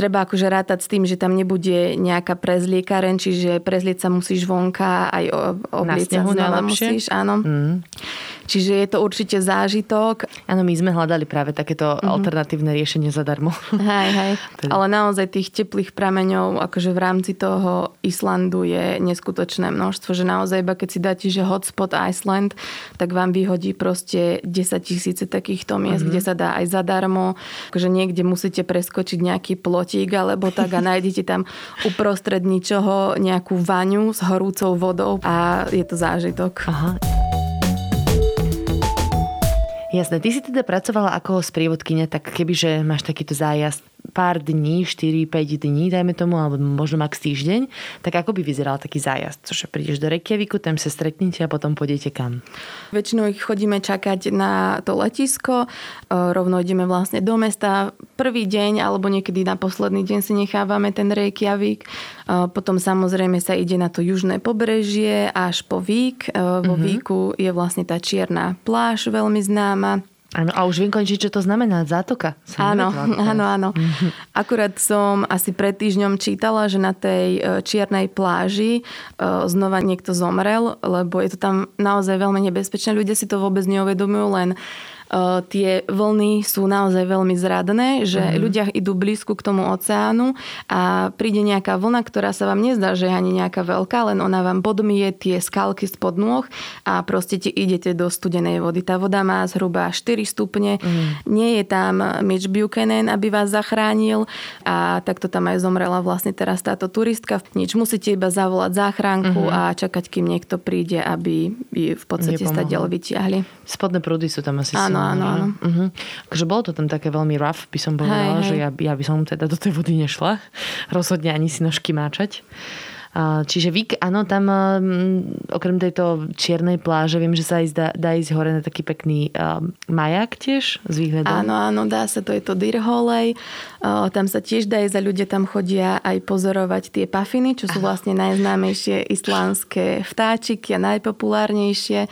Speaker 3: treba akože rátať s tým, že tam nebude nejaká prezliekaren, čiže prezlieť sa musíš vonka, aj obliecť sa znova musíš, áno. Mm. Čiže je to určite zážitok.
Speaker 1: Áno, my sme hľadali práve takéto mm-hmm. alternatívne riešenie zadarmo.
Speaker 3: Hej, hej. Teda. Ale naozaj tých teplých prameňov akože v rámci toho Islandu je neskutočné množstvo, že naozaj iba keď si dáte, že hotspot Iceland, tak vám vyhodí proste 10 tisíce takýchto miest, mm-hmm. kde sa dá aj zadarmo. Akože niekde musíte preskočiť nejaký plotík alebo tak a nájdete tam uprostred ničoho nejakú vaňu s horúcou vodou a je to zážitok. Aha.
Speaker 1: Jasné, ty si teda pracovala ako sprievodkynia, tak kebyže máš takýto zájazd pár dní, 4-5 dní, dajme tomu, alebo možno max týždeň, tak ako by vyzeral taký zájazd? Cože prídeš do Reykjaviku, tam sa stretnete a potom pôjdete kam?
Speaker 3: Väčšinou ich chodíme čakať na to letisko, rovno ideme vlastne do mesta. Prvý deň alebo niekedy na posledný deň si nechávame ten Reykjavik. Potom samozrejme sa ide na to južné pobrežie až po Vík. Vo mm-hmm. Víku je vlastne tá čierna pláž veľmi známa.
Speaker 1: Áno, a už viem končiť, čo to znamená, zátoka.
Speaker 3: Som áno, áno, áno. Akurát som asi pred týždňom čítala, že na tej e, čiernej pláži e, znova niekto zomrel, lebo je to tam naozaj veľmi nebezpečné. Ľudia si to vôbec neuvedomujú, len Eh, tie vlny sú naozaj veľmi zradné, že mm. ľudia idú blízku k tomu oceánu a príde nejaká vlna, ktorá sa vám nezdá, že je ani nejaká veľká, len ona vám podmije tie skalky spod nôh a proste ti idete do studenej vody. Tá voda má zhruba 4 stupne, mm. nie je tam Mitch Buchanan, aby vás zachránil a takto tam aj zomrela vlastne teraz táto turistka. Nič, musíte iba zavolať záchranku mm. a čakať, kým niekto príde, aby v podstate sa ďalej vyťahli.
Speaker 1: Spodné prúdy sú tam asi
Speaker 3: Áno, áno, áno. Uh-huh.
Speaker 1: Takže bolo to tam také veľmi rough, by som povedala, hej, že Ja, ja by som teda do tej vody nešla. Rozhodne ani si nožky máčať. Čiže Vík, áno, tam okrem tejto čiernej pláže viem, že sa aj dá, dá ísť hore na taký pekný um, majak tiež s výhľadom.
Speaker 3: Áno, áno, dá sa, to je to Dirholej. Uh, tam sa tiež dá ísť a ľudia tam chodia aj pozorovať tie pafiny, čo sú vlastne najznámejšie islandské vtáčiky a najpopulárnejšie.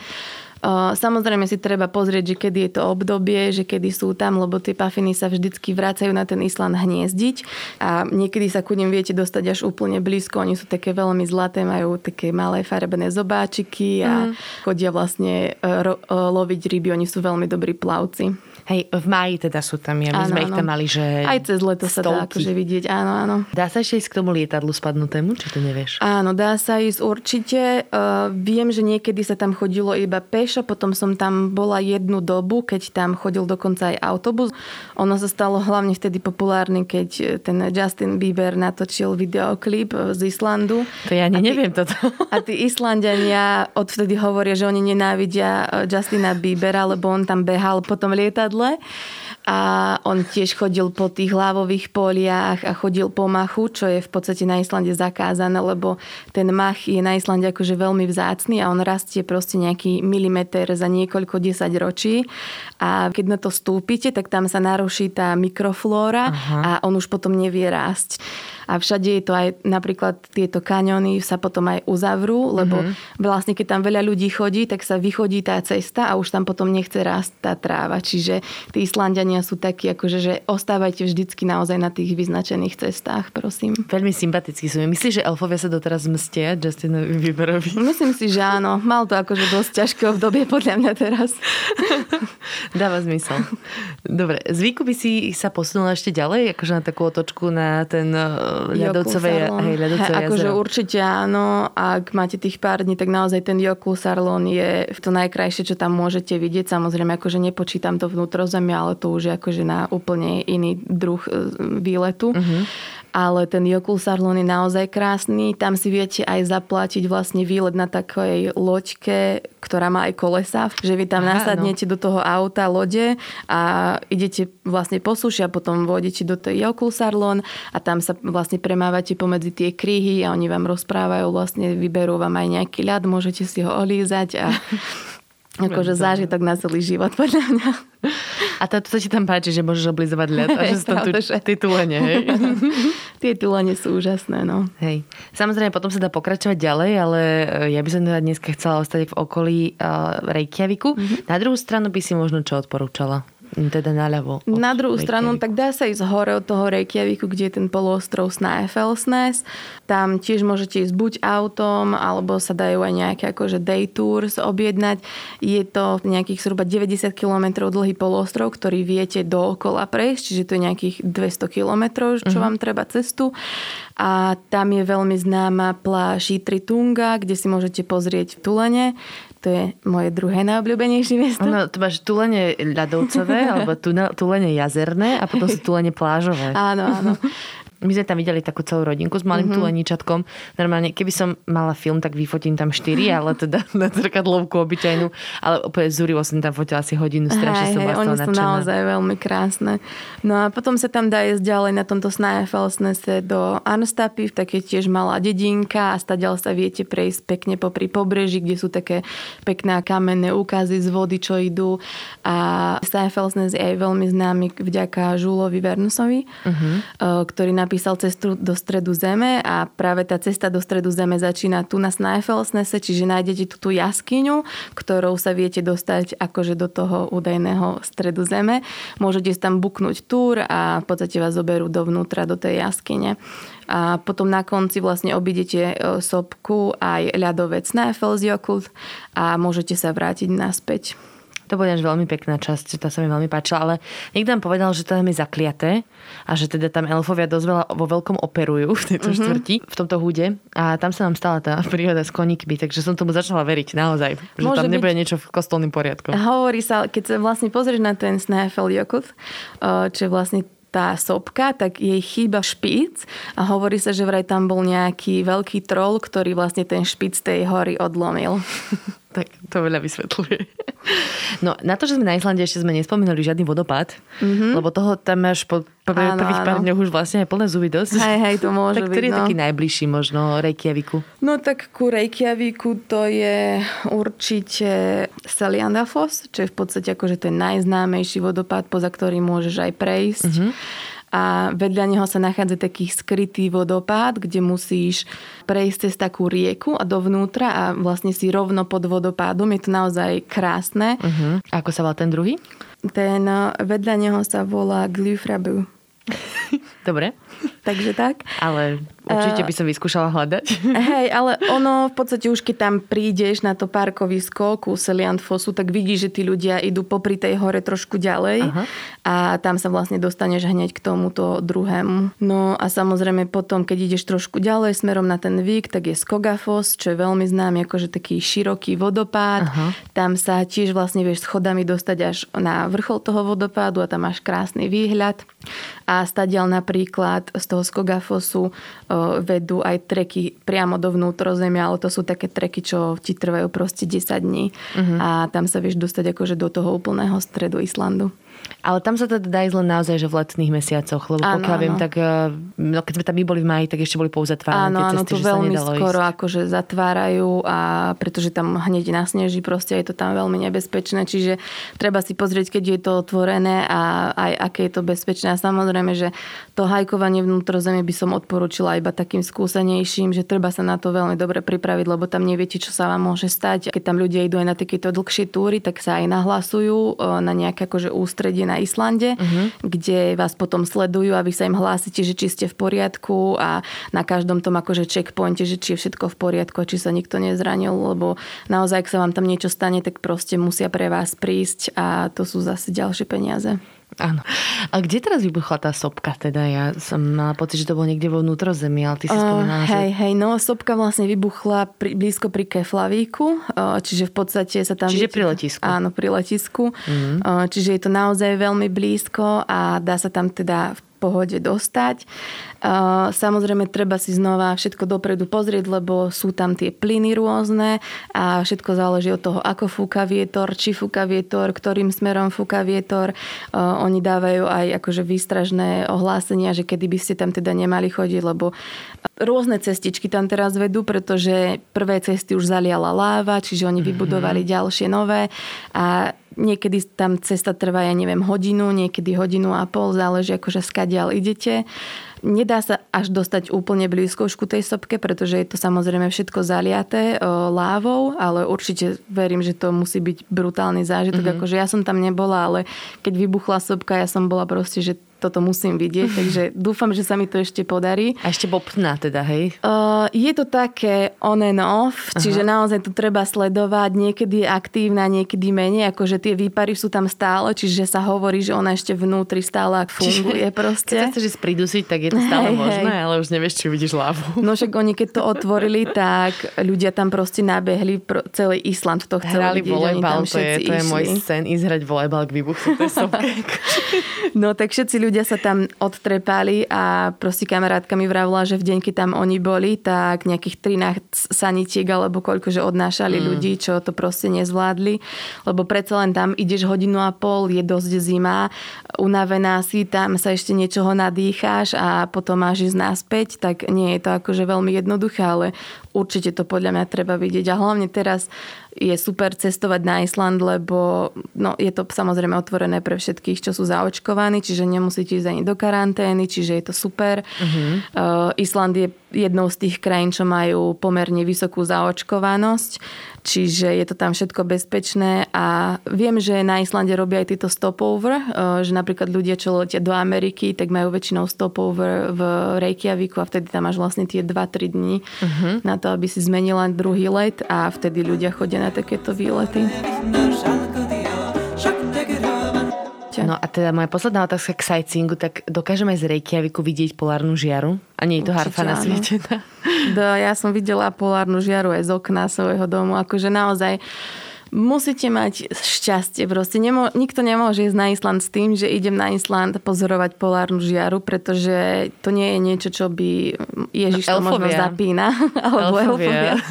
Speaker 3: Samozrejme si treba pozrieť, že kedy je to obdobie, že kedy sú tam, lebo tie pafiny sa vždycky vracajú na ten Island hniezdiť a niekedy sa ku nim viete dostať až úplne blízko. Oni sú také veľmi zlaté, majú také malé farebné zobáčiky a mm. chodia vlastne e, ro- e, loviť ryby. Oni sú veľmi dobrí plavci.
Speaker 1: Hej, v máji teda sú tam, ja my
Speaker 3: Áno,
Speaker 1: sme ich
Speaker 3: áno.
Speaker 1: tam mali, že
Speaker 3: Aj cez leto sa dá
Speaker 1: stovky.
Speaker 3: akože vidieť, áno, áno.
Speaker 1: Dá sa ešte ísť k tomu lietadlu spadnutému, či to nevieš?
Speaker 3: Áno, dá sa ísť určite. Uh, viem, že niekedy sa tam chodilo iba pešo, potom som tam bola jednu dobu, keď tam chodil dokonca aj autobus. Ono sa stalo hlavne vtedy populárne, keď ten Justin Bieber natočil videoklip z Islandu.
Speaker 1: To ja ani
Speaker 3: A
Speaker 1: neviem toto.
Speaker 3: A tí Islandania odvtedy hovoria, že oni nenávidia eh, Justina Biebera, lebo on tam behal po tom lietadle a on tiež chodil po tých hlavových poliach a chodil po machu, čo je v podstate na Islande zakázané, lebo ten mach je na Islande akože veľmi vzácný a on rastie proste nejaký milimeter za niekoľko desať ročí a keď na to stúpite, tak tam sa naruší tá mikroflóra
Speaker 1: Aha.
Speaker 3: a on už potom nevie rásť. A všade je to aj napríklad tieto kaňony sa potom aj uzavrú, lebo mm-hmm. vlastne keď tam veľa ľudí chodí, tak sa vychodí tá cesta a už tam potom nechce rásť tá tráva. Čiže tí Islandiania sú takí, akože, že ostávajte vždycky naozaj na tých vyznačených cestách, prosím.
Speaker 1: Veľmi sympatický sú. Myslíš, že elfovia sa doteraz mstia Justinovi Bieberovi?
Speaker 3: Myslím si, že áno. Mal to akože dosť ťažké obdobie podľa mňa teraz.
Speaker 1: Dáva zmysel. Dobre, zvyku by si sa posunula ešte ďalej, akože na takú otočku na ten uh, ľadovcové, hej, ľadovcové
Speaker 3: Hej, Akože určite áno, ak máte tých pár dní, tak naozaj ten Jokulsarlon je to najkrajšie, čo tam môžete vidieť. Samozrejme, akože nepočítam to vnútrozemie, ale to už je akože na úplne iný druh e, výletu.
Speaker 1: Mhm.
Speaker 3: Ale ten Jokulsarlon je naozaj krásny. Tam si viete aj zaplatiť vlastne výlet na takej loďke, ktorá má aj kolesa. Že vy tam
Speaker 1: Aha,
Speaker 3: nasadnete do toho auta, lode a idete vlastne po suši a potom vôjdete do tej Jokulsarlon a tam sa vlastne premávate pomedzi tie kríhy a oni vám rozprávajú, vlastne vyberú vám aj nejaký ľad, môžete si ho olízať a akože zážitok na celý život podľa mňa.
Speaker 1: A to, to ti tam páči, že môžeš oblizovať ľad a že sú tam tu hej?
Speaker 3: Tie tulene sú úžasné, no.
Speaker 1: Hej. Samozrejme, potom sa dá pokračovať ďalej, ale e, ja by som teda dneska chcela ostať v okolí uh, Reykjaviku.
Speaker 3: Mhm.
Speaker 1: Na druhú stranu by si možno čo odporúčala? Teda naľavo.
Speaker 3: Na druhú stranu, tak dá sa ísť hore od toho Reykjaviku, kde je ten poloostrov Snæfellsnes. Tam tiež môžete ísť buď autom, alebo sa dajú aj nejaké akože day tours objednať. Je to nejakých zhruba 90 km dlhý poloostrov, ktorý viete dookola prejsť, čiže to je nejakých 200 km, čo vám treba cestu. A tam je veľmi známa pláž Tunga, kde si môžete pozrieť v Tulene. To je moje druhé najobľúbenejšie miesto.
Speaker 1: Ono, to máš tulene ľadovcové, alebo tulene jazerné a potom sú tulene plážové.
Speaker 3: Áno, áno.
Speaker 1: My sme tam videli takú celú rodinku s malým mm-hmm. tuleničatkom. Normálne, keby som mala film, tak vyfotím tam štyri, ale teda na zrkadlovku obyčajnú. Ale úplne zúrivo som tam fotila asi hodinu, strašne
Speaker 3: Hej,
Speaker 1: som
Speaker 3: hej, oni sú naozaj veľmi krásne. No a potom sa tam dá ísť ďalej na tomto Snæfellsnese do Arnstapy, v takej tiež malá dedinka a stadiaľ sa viete prejsť pekne popri pobreží, kde sú také pekné kamenné úkazy z vody, čo idú. A Snæfellsnes je aj veľmi známy vďaka Žulovi Vernusovi, uh-huh. ktorý napísal cestu do stredu zeme a práve tá cesta do stredu zeme začína tu na Snæfellsnese, čiže nájdete tú, tú jaskyňu, ktorou sa viete dostať akože do toho údajného stredu zeme. Môžete tam buknúť túr a v podstate vás zoberú dovnútra do tej jaskyne. A potom na konci vlastne obidete e, sopku aj ľadovec Snæfellsjökull a môžete sa vrátiť naspäť.
Speaker 1: To bola až veľmi pekná časť, tá sa mi veľmi páčila, ale niekto nám povedal, že to tam je zakliaté a že teda tam elfovia dosť veľa vo veľkom operujú v tejto mm-hmm. štvrti, v tomto húde a tam sa nám stala tá príhoda s koníkmi, takže som tomu začala veriť naozaj, že
Speaker 3: Môže
Speaker 1: tam
Speaker 3: byť.
Speaker 1: nebude niečo v kostolným poriadku.
Speaker 3: Hovorí sa, keď sa vlastne pozrieš na ten Snæfellsjökull, eh, čo je vlastne tá sopka, tak jej chýba špic a hovorí sa, že vraj tam bol nejaký veľký troll, ktorý vlastne ten špic tej hory odlomil.
Speaker 1: Tak to veľa vysvetľuje. No, na to, že sme na Islande, ešte sme nespomínali žiadny vodopád, mm-hmm. lebo toho tam máš po prv,
Speaker 3: Áno,
Speaker 1: prvých pár dňoch už vlastne aj plné zuby dosť.
Speaker 3: Hej, hej, to môže
Speaker 1: tak
Speaker 3: byť,
Speaker 1: ktorý je
Speaker 3: no.
Speaker 1: taký najbližší možno Reykjaviku?
Speaker 3: No tak ku Reykjaviku to je určite Seliandafoss, čo je v podstate akože ten najznámejší vodopád, poza ktorým môžeš aj prejsť.
Speaker 1: Mhm.
Speaker 3: A vedľa neho sa nachádza taký skrytý vodopád, kde musíš prejsť cez takú rieku a dovnútra a vlastne si rovno pod vodopádom. Je to naozaj krásne.
Speaker 1: Uh-huh. A ako sa volá ten druhý?
Speaker 3: Ten eh, vedľa neho sa volá Glyfrabu.
Speaker 1: Dobre.
Speaker 3: takže tak.
Speaker 1: Ale určite by som vyskúšala hľadať.
Speaker 3: Hej, ale ono v podstate už keď tam prídeš na to parkovisko ku Seliantfosu, tak vidíš, že tí ľudia idú popri tej hore trošku ďalej Aha. a tam sa vlastne dostaneš hneď k tomuto druhému. No a samozrejme potom, keď ideš trošku ďalej smerom na ten Vík, tak je Skogafos, čo je veľmi známy, akože taký široký vodopád. Aha. Tam sa tiež vlastne vieš schodami dostať až na vrchol toho vodopádu a tam máš krásny výhľad. A stadial napríklad z toho Skogafosu vedú aj treky priamo do vnútrozemia, ale to sú také treky, čo ti trvajú proste 10 dní. Uh-huh. A tam sa vieš dostať akože do toho úplného stredu Islandu.
Speaker 1: Ale tam sa teda dá ísť len naozaj, že v letných mesiacoch, lebo áno, pokiaľ áno. viem, tak eh, no, keď sme tam my boli v maji, tak ešte boli pouzatvárané
Speaker 3: áno,
Speaker 1: tie cesty,
Speaker 3: áno, to veľmi skoro ísť. akože zatvárajú a pretože tam hneď nasneží, proste je to tam veľmi nebezpečné, čiže treba si pozrieť, keď je to otvorené a aj aké je to bezpečné. A samozrejme, že to hajkovanie vnútrozemie by som odporúčila iba takým skúsenejším, že treba sa na to veľmi dobre pripraviť, lebo tam neviete, čo sa vám môže stať. Keď tam ľudia idú aj na takéto dlhšie túry, tak sa aj nahlasujú eh, na nejaké akože ústredie na Islande, uh-huh. kde vás potom sledujú a vy sa im hlásite, že či ste v poriadku a na každom tom akože checkpointe, že či je všetko v poriadku a či sa nikto nezranil, lebo naozaj, ak sa vám tam niečo stane, tak proste musia pre vás prísť a to sú zase ďalšie peniaze.
Speaker 1: Áno. A kde teraz vybuchla tá sopka? Teda ja som mala pocit, že to bolo niekde vo vnútrozemí, ale ty si uh, spomínala,
Speaker 3: že... Hej, hej, no sopka vlastne vybuchla pri, blízko pri Keflavíku, čiže v podstate sa tam...
Speaker 1: Čiže vytýka... pri letisku.
Speaker 3: Áno, pri letisku. Mm. Uh, čiže je to naozaj veľmi blízko a dá sa tam teda v pohode dostať. Samozrejme, treba si znova všetko dopredu pozrieť, lebo sú tam tie plyny rôzne a všetko záleží od toho, ako fúka vietor, či fúka vietor, ktorým smerom fúka vietor. Oni dávajú aj akože výstražné ohlásenia, že kedy by ste tam teda nemali chodiť, lebo rôzne cestičky tam teraz vedú, pretože prvé cesty už zaliala láva, čiže oni vybudovali mm-hmm. ďalšie nové a Niekedy tam cesta trvá, ja neviem, hodinu, niekedy hodinu a pol, záleží akože skadiaľ idete. Nedá sa až dostať úplne blízko ku tej sopke, pretože je to samozrejme všetko zaliaté o, lávou, ale určite verím, že to musí byť brutálny zážitok. Mm-hmm. Akože ja som tam nebola, ale keď vybuchla sopka, ja som bola proste, že toto musím vidieť, takže dúfam, že sa mi to ešte podarí.
Speaker 1: A ešte bobtná teda, hej?
Speaker 3: Uh, je to také on and off, Aha. čiže naozaj to treba sledovať. Niekedy je aktívna, niekedy menej, akože tie výpary sú tam stále, čiže sa hovorí, že ona ešte vnútri stále funguje čiže, proste.
Speaker 1: Keď sa chceš pridusiť, tak je to stále hej, možné, hej. ale už nevieš, či vidíš lávu.
Speaker 3: No však oni keď to otvorili, tak ľudia tam proste nabehli, pro, celý Island to chceli
Speaker 1: Hrali vidieť. volejbal, to je, to je môj sen, ísť hrať volejbal k výbuchu
Speaker 3: No tak všetci ľudia ľudia sa tam odtrepali a proste kamarátka mi vravila, že v deň, keď tam oni boli, tak nejakých 13 sanitiek alebo koľko, že odnášali mm. ľudí, čo to proste nezvládli. Lebo predsa len tam ideš hodinu a pol, je dosť zima, unavená si, tam sa ešte niečoho nadýcháš a potom máš ísť naspäť, tak nie je to akože veľmi jednoduché, ale určite to podľa mňa treba vidieť. A hlavne teraz je super cestovať na Island, lebo no, je to samozrejme otvorené pre všetkých, čo sú zaočkovaní, čiže nemusíte ísť ani do karantény, čiže je to super. Uh-huh. Uh, Island je jednou z tých krajín, čo majú pomerne vysokú zaočkovanosť, čiže je to tam všetko bezpečné a viem, že na Islande robia aj tieto stopover, uh, že napríklad ľudia, čo letia do Ameriky, tak majú väčšinou stopover v Reykjaviku a vtedy tam máš vlastne tie 2-3 dní uh-huh. na to, aby si zmenila druhý let a vtedy ľudia chodia na takéto výlety.
Speaker 1: No a teda moja posledná otázka k sightseeingu, tak dokážeme z Reykjaviku vidieť polárnu žiaru? A nie je to harfa na svete?
Speaker 3: Do, ja som videla polárnu žiaru aj z okna svojho domu. Akože naozaj musíte mať šťastie. Proste nemo, nikto nemôže ísť na Island s tým, že idem na Island pozorovať polárnu žiaru, pretože to nie je niečo, čo by Ježiš no, to možno zapína. Alebo elfovia.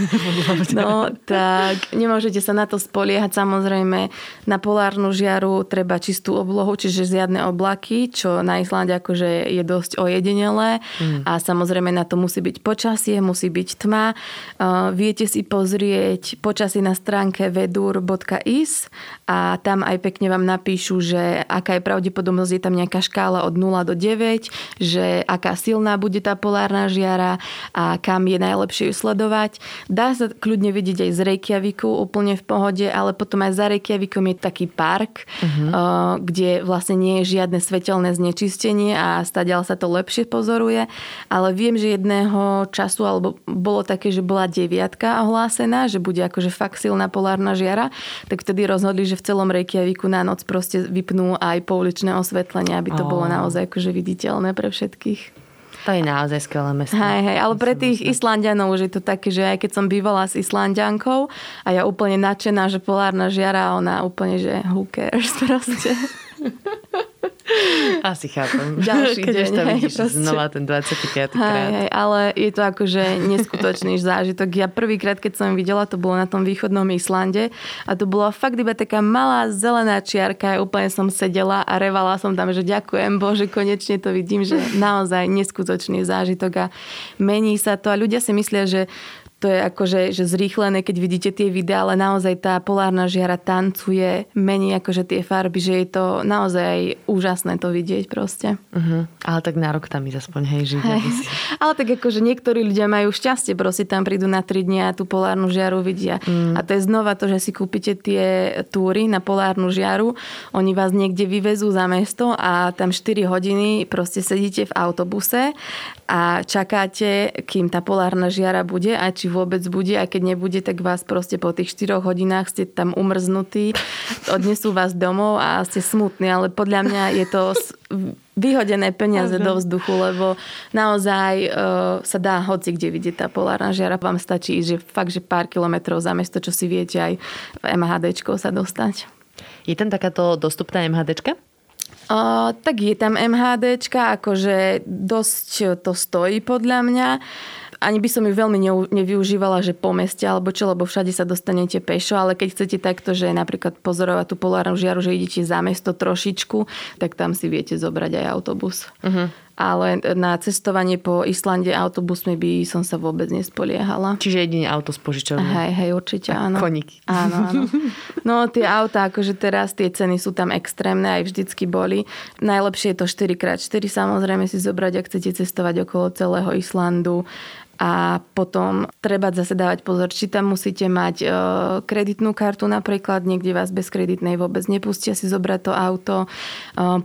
Speaker 3: No, tak nemôžete sa na to spoliehať. Samozrejme, na polárnu žiaru treba čistú oblohu, čiže žiadne oblaky, čo na Islande akože je dosť ojedinelé. Mm. A samozrejme na to musí byť počasie, musí byť tma. Uh, viete si pozrieť počasie na stránke vedu tour.is a tam aj pekne vám napíšu, že aká je pravdepodobnosť, je tam nejaká škála od 0 do 9, že aká silná bude tá polárna žiara a kam je najlepšie ju sledovať. Dá sa kľudne vidieť aj z Reykjaviku úplne v pohode, ale potom aj za Reykjavikom je taký park, uh-huh. kde vlastne nie je žiadne svetelné znečistenie a stadiaľ sa to lepšie pozoruje. Ale viem, že jedného času, alebo bolo také, že bola deviatka ohlásená, že bude akože fakt silná polárna žiara, tak vtedy rozhodli, že v celom Reykjaviku na noc proste vypnú aj pouličné osvetlenie, aby to oh. bolo naozaj akože viditeľné pre všetkých.
Speaker 1: To je naozaj skvelé mesto.
Speaker 3: Hej, hej, ale pre tých Islandianov už je to také, že aj keď som bývala s Islandiankou a ja úplne nadšená, že polárna žiara, ona úplne, že who cares proste.
Speaker 1: Asi chápem.
Speaker 3: Ďalší
Speaker 1: Keď
Speaker 3: deň,
Speaker 1: vidíš
Speaker 3: proste.
Speaker 1: znova ten 25 krát.
Speaker 3: Hej, hej, ale je to akože neskutočný zážitok. Ja prvýkrát, keď som videla, to bolo na tom východnom Islande a to bola fakt iba taká malá zelená čiarka. Ja úplne som sedela a revala som tam, že ďakujem Bože, konečne to vidím, že naozaj neskutočný zážitok a mení sa to a ľudia si myslia, že to je akože že zrýchlené, keď vidíte tie videá, ale naozaj tá polárna žiara tancuje, mení akože tie farby, že je to naozaj úžasné to vidieť proste.
Speaker 1: Uh-huh. Ale tak na rok tam ísť aspoň, hej, žiť.
Speaker 3: Hej. Ale tak akože niektorí ľudia majú šťastie, proste tam prídu na 3 dni a tú polárnu žiaru vidia. Mm. A to je znova to, že si kúpite tie túry na polárnu žiaru, oni vás niekde vyvezú za mesto a tam 4 hodiny proste sedíte v autobuse a čakáte, kým tá polárna žiara bude a či vôbec bude a keď nebude, tak vás proste po tých 4 hodinách ste tam umrznutí, odnesú vás domov a ste smutní, ale podľa mňa je to vyhodené peniaze do vzduchu, lebo naozaj e, sa dá hoci kde vidieť tá polárna žiara. Vám stačí ísť, že fakt, že pár kilometrov za mesto, čo si viete aj v MHDčko sa dostať.
Speaker 1: Je tam takáto dostupná MHDčka?
Speaker 3: Uh, tak je tam MHDčka, akože dosť to stojí podľa mňa. Ani by som ju veľmi nevyužívala, že po meste alebo čo, lebo všade sa dostanete pešo, ale keď chcete takto, že napríklad pozorovať tú polárnu žiaru, že idete za mesto trošičku, tak tam si viete zobrať aj autobus. Uh-huh. Ale na cestovanie po Islande autobusmi by som sa vôbec nespoliehala.
Speaker 1: Čiže jedine auto z požičovne.
Speaker 3: Hej, hej, určite áno.
Speaker 1: koníky.
Speaker 3: Áno, áno. No tie autá, akože teraz tie ceny sú tam extrémne, aj vždycky boli. Najlepšie je to 4x4 samozrejme si zobrať, ak chcete cestovať okolo celého Islandu. A potom treba zase dávať pozor, či tam musíte mať e, kreditnú kartu napríklad, niekde vás bez kreditnej vôbec nepustia si zobrať to auto. E,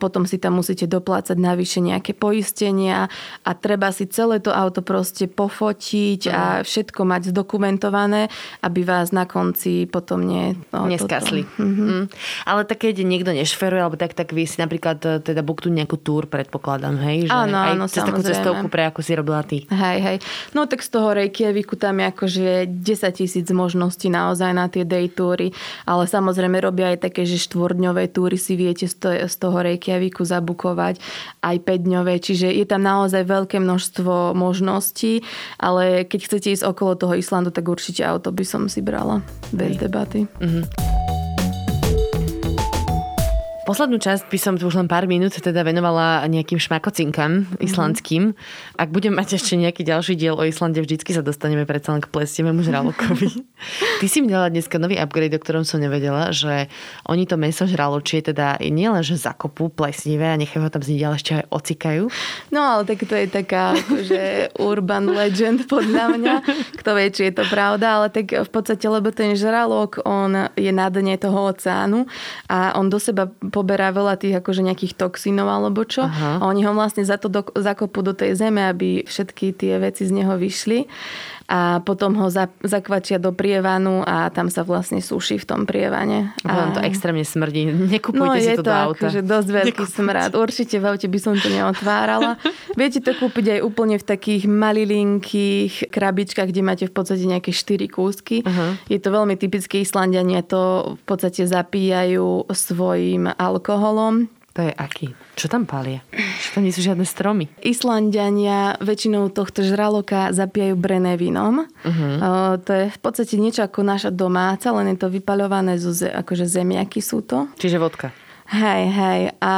Speaker 3: potom si tam musíte doplácať navyše nejaké poistenia a treba si celé to auto proste pofotiť a všetko mať zdokumentované, aby vás na konci potom nie... No,
Speaker 1: Neskasli.
Speaker 3: Toto. Mhm.
Speaker 1: Mm. Ale tak keď niekto nešferuje, alebo tak, tak vy si napríklad e, teda booknú nejakú túr, predpokladám, hej? Že
Speaker 3: Áno,
Speaker 1: aj
Speaker 3: áno,
Speaker 1: cez takú cestovku pre ako si robila ty.
Speaker 3: Hej, hej. No tak z toho Reykjaviku tam je akože 10 tisíc možností naozaj na tie day túry, ale samozrejme robia aj také, že štvordňové túry si viete z to- z toho Reykjaviku zabukovať, aj 5-dňové, čiže je tam naozaj veľké množstvo možností, ale keď chcete ísť okolo toho Islandu, tak určite auto by som si brala, bez debaty.
Speaker 1: Poslednú časť by som tu už len pár minút teda venovala nejakým šmakocinkám islandským. Ak budem mať ešte nejaký ďalší diel o Islande, vždycky sa dostaneme predsa len k plestivému žralokovi. Ty si mi dala dneska nový upgrade, o ktorom som nevedela, že oni to meso žraločie teda nie len, že zakopú plesnivé a nechajú ho tam zniť, ale ešte aj ocikajú.
Speaker 3: No ale tak to je taká akože urban legend podľa mňa. Kto vie, či je to pravda, ale tak v podstate, lebo ten žralok, on je na dne toho oceánu a on do seba poberá veľa tých akože nejakých toxínov alebo čo.
Speaker 1: Aha.
Speaker 3: A oni ho vlastne za to do, zakopú do tej zeme, aby všetky tie veci z neho vyšli a potom ho za, zakvačia do prievanu a tam sa vlastne suší v tom prievane.
Speaker 1: A...
Speaker 3: A...
Speaker 1: to extrémne smrdí.
Speaker 3: No
Speaker 1: Nekupujte si
Speaker 3: je
Speaker 1: to
Speaker 3: to
Speaker 1: do auta.
Speaker 3: akože dosť veľký smrad. Určite v aute by som to neotvárala. Viete to kúpiť aj úplne v takých malilinkých krabičkách, kde máte v podstate nejaké 4 kúsky.
Speaker 1: Aha.
Speaker 3: Je to veľmi typické Islandiania to v podstate zapíjajú svojim alkoholom.
Speaker 1: To je aký? Čo tam pália? Čo tam nie sú žiadne stromy?
Speaker 3: Islandiania väčšinou tohto žraloka zapíjajú brené vínom. Uh-huh. To je v podstate niečo ako naša domáca, len je to vypaľované zo ze- akože zemiaky sú to.
Speaker 1: Čiže vodka.
Speaker 3: Hej, hej. A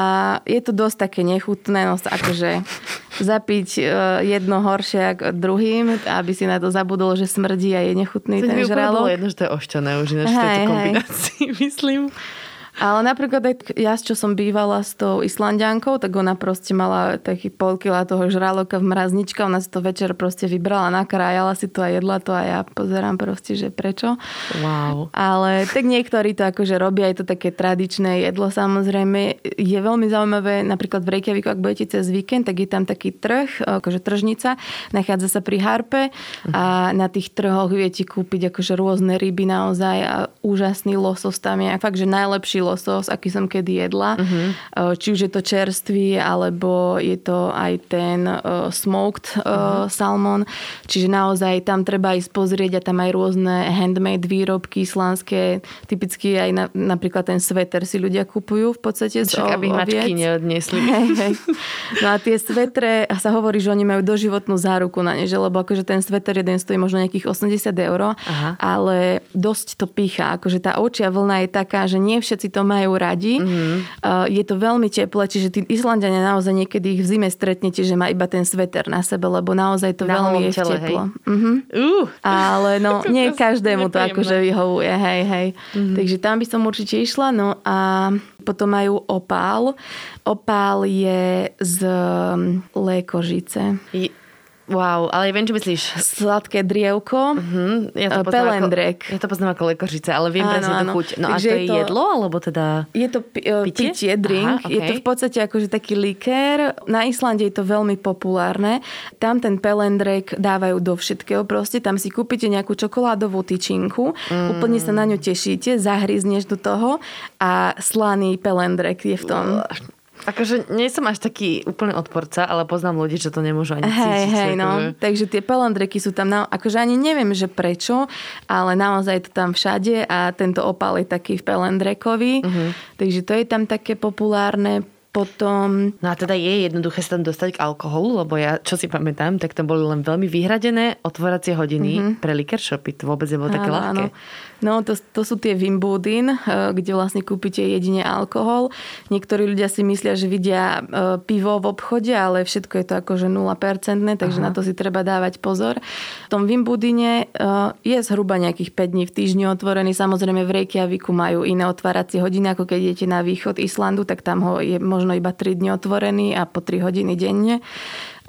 Speaker 3: je to dosť také nechutné, no akože zapiť jedno horšie ako druhým, aby si na to zabudol, že smrdí a je nechutný
Speaker 1: to
Speaker 3: ten žralok.
Speaker 1: jedno, že to je ošťané už ináč v tejto kombinácii, myslím.
Speaker 3: Ale napríklad aj ja, čo som bývala s tou Islandiankou, tak ona proste mala taký pol kila toho žraloka v mrazničke, ona si to večer proste vybrala, nakrájala si to a jedla to a ja pozerám proste, že prečo.
Speaker 1: Wow.
Speaker 3: Ale tak niektorí to akože robia, je to také tradičné jedlo samozrejme. Je veľmi zaujímavé, napríklad v Reykjavíku, ak budete cez víkend, tak je tam taký trh, akože tržnica, nachádza sa pri Harpe a na tých trhoch viete kúpiť akože rôzne ryby naozaj a úžasný losos tam je. Fakt, že najlepší losos, aký som kedy jedla. Uh-huh. Či už je to čerstvý, alebo je to aj ten uh, smoked uh, uh-huh. salmon. Čiže naozaj tam treba ísť pozrieť a tam aj rôzne handmade výrobky islandské. Typicky aj na, napríklad ten sveter si ľudia kupujú v podstate z
Speaker 1: Však, aby mačky neodniesli.
Speaker 3: Hej, hej. No a tie svetre, sa hovorí, že oni majú doživotnú záruku na ne, že lebo akože ten sveter jeden stojí možno nejakých 80 eur, Aha. ale dosť to pícha. Akože tá očia vlna je taká, že nie všetci to majú radi. Mm-hmm. Je to veľmi teplé, čiže tí Islandiania naozaj niekedy ich v zime stretnete, že má iba ten sveter na sebe, lebo naozaj to na veľmi je tele, teplo. Mm-hmm. Uh. Ale no, nie každému to akože vyhovuje. Hej, hej. Mm-hmm. Takže tam by som určite išla. No a potom majú opál. Opál je z lékožice.
Speaker 1: Je Wow, ale ja viem, čo myslíš.
Speaker 3: Sladké drievko, uh-huh. ja to pelendrek.
Speaker 1: Ako, ja to poznám ako lekožice, ale viem presne tú chuť. No Takže a to je, to, jedlo, alebo teda
Speaker 3: Je to pi- e, pitie, pitie drink. Aha, okay. Je to v podstate akože taký likér. Na Islande je to veľmi populárne. Tam ten pelendrek dávajú do všetkého proste. Tam si kúpite nejakú čokoládovú tyčinku, mm. úplne sa na ňu tešíte, zahryzneš do toho a slaný pelendrek je v tom.
Speaker 1: Akože nie som až taký úplný odporca, ale poznám ľudí, čo to nemôžu ani cítiť.
Speaker 3: Hej, hej, no. Akože... Takže tie pelandreky sú tam, na... akože ani neviem, že prečo, ale naozaj je to tam všade a tento opal je taký v pelendrekovi. Uh-huh. Takže to je tam také populárne. Potom...
Speaker 1: No a teda je jednoduché sa tam dostať k alkoholu, lebo ja, čo si pamätám, tak tam boli len veľmi vyhradené otvoracie hodiny mm-hmm. pre liquor shopy. To vôbec nebolo také ľahké. Áno.
Speaker 3: No, to, to sú tie Wimbudin, eh, kde vlastne kúpite jedine alkohol. Niektorí ľudia si myslia, že vidia eh, pivo v obchode, ale všetko je to akože 0%, takže Aha. na to si treba dávať pozor. V tom Wimbudine eh, je zhruba nejakých 5 dní v týždni otvorený. Samozrejme v Reykjaviku majú iné otváracie hodiny, ako keď idete na východ Islandu, tak tam ho je možno iba 3 dní otvorený a po 3 hodiny denne.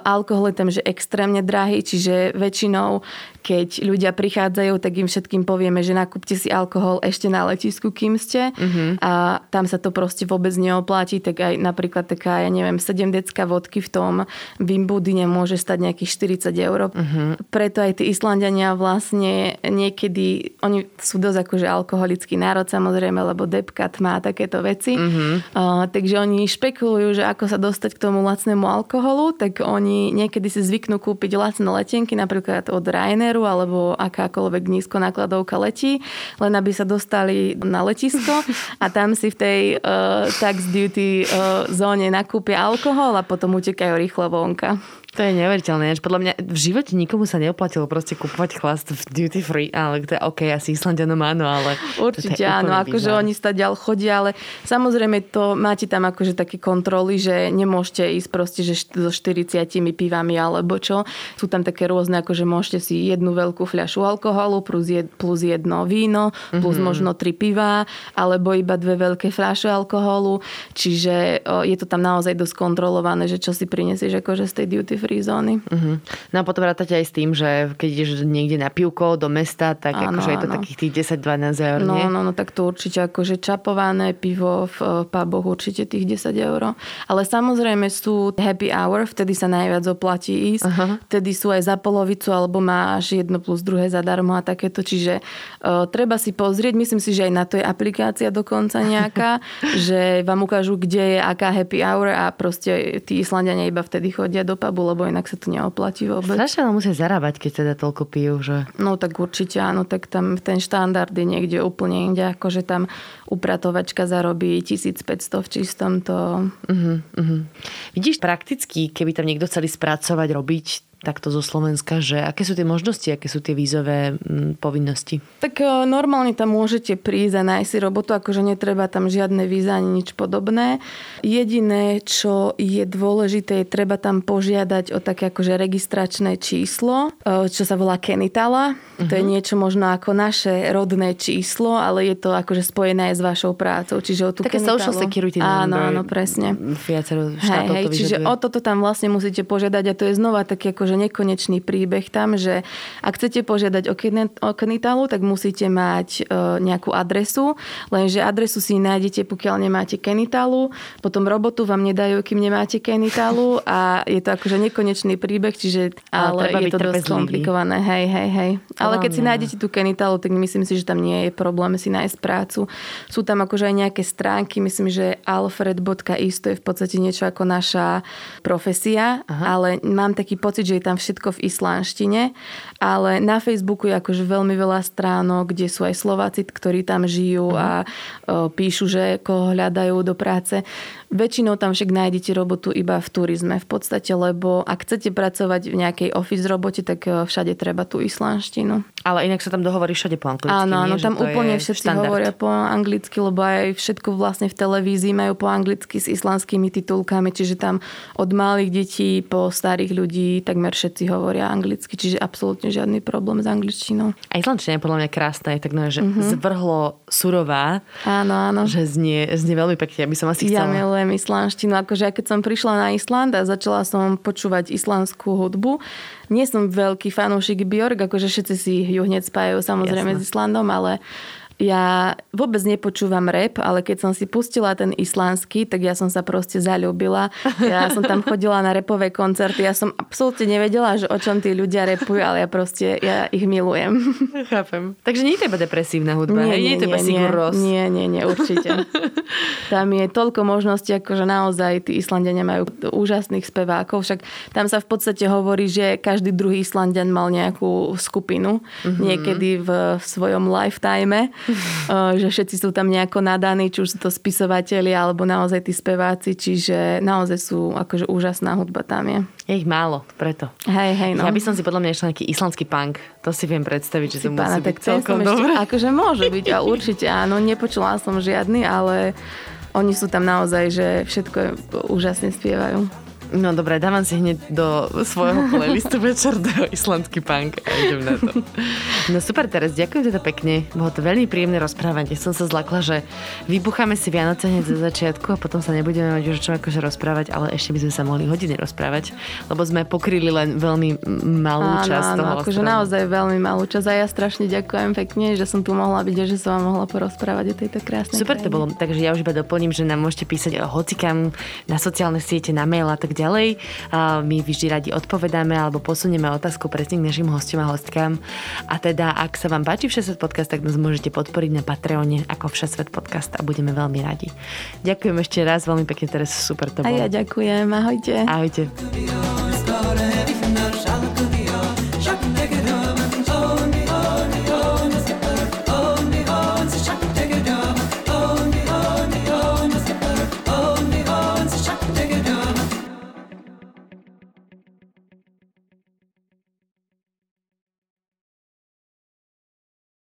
Speaker 3: Alkohol je tam že extrémne drahý, čiže väčšinou keď ľudia prichádzajú, tak im všetkým povieme, že nakúpte si alkohol ešte na letisku, kým ste uh-huh. a tam sa to proste vôbec neoplatí, tak aj napríklad taká, ja neviem, 7 decka vodky v tom Wimbudine môže stať nejakých 40 eur. Uh-huh. Preto aj tí Islandiania vlastne niekedy, oni sú dosť akože alkoholický národ samozrejme, lebo Depkat má takéto veci. Uh-huh. Uh, takže oni špekulujú, že ako sa dostať k tomu lacnému alkoholu, tak oni niekedy si zvyknú kúpiť lacné letenky, napríklad od Ryanairu alebo akákoľvek nízko nákladovka letí, len aby sa dostali na letisko a tam si v tej uh, tax duty uh, zóne nakúpia alkohol a potom utekajú rýchlo vonka.
Speaker 1: To je neveriteľné. Podľa mňa v živote nikomu sa neoplatilo proste kupovať chlast v duty free, ale to je OK, asi Islandianom áno, ale...
Speaker 3: Určite áno, akože oni sa ďal chodia, ale samozrejme to máte tam akože také kontroly, že nemôžete ísť proste že so 40 pivami alebo čo. Sú tam také rôzne, akože môžete si jednu veľkú fľašu alkoholu plus, jed, plus jedno víno, plus mm-hmm. možno tri piva, alebo iba dve veľké fľaše alkoholu. Čiže je to tam naozaj dosť kontrolované, že čo si prinesieš akože z tej duty free free zóny. Uh-huh.
Speaker 1: No a potom rátate aj s tým, že keď ideš niekde na pivko do mesta, tak áno, akože je to takých tých 10-12 eur,
Speaker 3: no,
Speaker 1: nie?
Speaker 3: No, no, tak to určite akože čapované pivo v puboch určite tých 10 eur. Ale samozrejme sú happy hour, vtedy sa najviac oplatí ísť. Uh-huh. Vtedy sú aj za polovicu, alebo máš jedno plus druhé zadarmo a takéto. Čiže uh, treba si pozrieť, myslím si, že aj na to je aplikácia dokonca nejaká, že vám ukážu, kde je aká happy hour a proste tí Islandiania iba vtedy chodia do pubu, lebo inak sa to neoplatí vôbec.
Speaker 1: Strašne musia zarábať, keď teda toľko pijú, že...
Speaker 3: No tak určite áno, tak tam ten štandard je niekde úplne inde, akože tam upratovačka zarobí 1500 v čistom to... Uh-huh,
Speaker 1: uh-huh. Vidíš, prakticky, keby tam niekto chceli spracovať, robiť takto zo Slovenska, že aké sú tie možnosti, aké sú tie vízové mm, povinnosti?
Speaker 3: Tak e, normálne tam môžete prísť a nájsť si robotu, akože netreba tam žiadne víza ani nič podobné. Jediné, čo je dôležité, je treba tam požiadať o také akože registračné číslo, e, čo sa volá Kenitala. Uh-huh. To je mhm. niečo možno ako naše rodné číslo, ale je to akože spojené aj s vašou prácou. Čiže o tú
Speaker 1: Také
Speaker 3: Kenitalu...
Speaker 1: social security.
Speaker 3: Áno, áno, presne.
Speaker 1: Viacero hej, hej,
Speaker 3: to čiže o toto tam vlastne musíte požiadať a to je znova taký ako akože nekonečný príbeh tam, že ak chcete požiadať o Kenitalu, tak musíte mať e, nejakú adresu, lenže adresu si nájdete, pokiaľ nemáte Kenitalu, potom robotu vám nedajú, kým nemáte Kenitalu a je to akože nekonečný príbeh, čiže ale, ale je to dosť komplikované. Hej, hej, hej. Ale keď si nájdete tú Kenitalu, tak myslím si, že tam nie je problém si nájsť prácu. Sú tam akože aj nejaké stránky, myslím, že alfred.is to je v podstate niečo ako naša profesia, Aha. ale mám taký pocit, že je tam všetko v islánštine, ale na Facebooku je akože veľmi veľa stránok, kde sú aj Slováci, ktorí tam žijú a o, píšu, že koho hľadajú do práce. Väčšinou tam však nájdete robotu iba v turizme v podstate, lebo ak chcete pracovať v nejakej office robote, tak e, všade treba tú islánštinu.
Speaker 1: Ale inak sa tam dohovorí všade po anglicky.
Speaker 3: Áno, áno,
Speaker 1: tam
Speaker 3: úplne všetci štandard. hovoria po anglicky, lebo aj všetko vlastne v televízii majú po anglicky s islandskými titulkami, čiže tam od malých detí po starých ľudí takmer všetci hovoria anglicky, čiže absolútne žiadny problém s angličtinou.
Speaker 1: A islandčina je podľa mňa krásna, je tak no, že mm-hmm. zvrhlo surová.
Speaker 3: Áno, áno.
Speaker 1: Že znie, znie veľmi pekne, aby som asi chcela.
Speaker 3: Ja milujem islandštinu. Akože keď som prišla na Island a začala som počúvať islandskú hudbu, nie som veľký fanúšik Björk, akože všetci si ju hneď spájajú samozrejme Jasne. s Islandom, ale ja vôbec nepočúvam rap, ale keď som si pustila ten islandský, tak ja som sa proste zalúbila. Ja som tam chodila na repové koncerty, ja som absolútne nevedela, že o čom tí ľudia repujú, ale ja proste, ja ich milujem.
Speaker 1: Chápem. Takže nie je to iba depresívna hudba, nie, nie, nie je to iba
Speaker 3: nie, nie, nie, nie, určite. Tam je toľko možností, ako že naozaj tí Islandiania majú úžasných spevákov, však tam sa v podstate hovorí, že každý druhý Islandian mal nejakú skupinu, mm-hmm. niekedy v svojom lifetime že všetci sú tam nejako nadaní, či už sú to spisovateľi alebo naozaj tí speváci, čiže naozaj sú akože úžasná hudba tam je.
Speaker 1: Je ich málo, preto.
Speaker 3: Hej, hej, no.
Speaker 1: Ja by som si podľa mňa išla nejaký islandský punk. To si viem predstaviť, že to musí byť celkom
Speaker 3: dobré. Akože môže byť a určite áno. Nepočula som žiadny, ale oni sú tam naozaj, že všetko úžasne spievajú.
Speaker 1: No dobre, dávam si hneď do svojho playlistu večer do islandský punk a idem na to. No super, teraz ďakujem teda pekne. Bolo to veľmi príjemné rozprávanie. Som sa zlakla, že vybucháme si Vianoce hneď za začiatku a potom sa nebudeme mať už o čom akože rozprávať, ale ešte by sme sa mohli hodiny rozprávať, lebo sme pokryli len veľmi malú áno, časť áno, toho
Speaker 3: akože naozaj veľmi malú časť a ja strašne ďakujem pekne, že som tu mohla byť a že som vám mohla porozprávať o tejto krásnej
Speaker 1: Super krajine. to bolo, takže ja už iba doplním, že nám môžete písať hocikam na sociálne siete, na mail a tak ďalej. My vždy radi odpovedáme alebo posunieme otázku presne k našim hostom a hostkám. A teda, ak sa vám páči Všesvet podcast, tak nás môžete podporiť na Patreone ako Všesvet podcast a budeme veľmi radi. Ďakujem ešte raz, veľmi pekne, teraz super to bolo.
Speaker 3: A ja ďakujem, ahojte.
Speaker 1: Ahojte.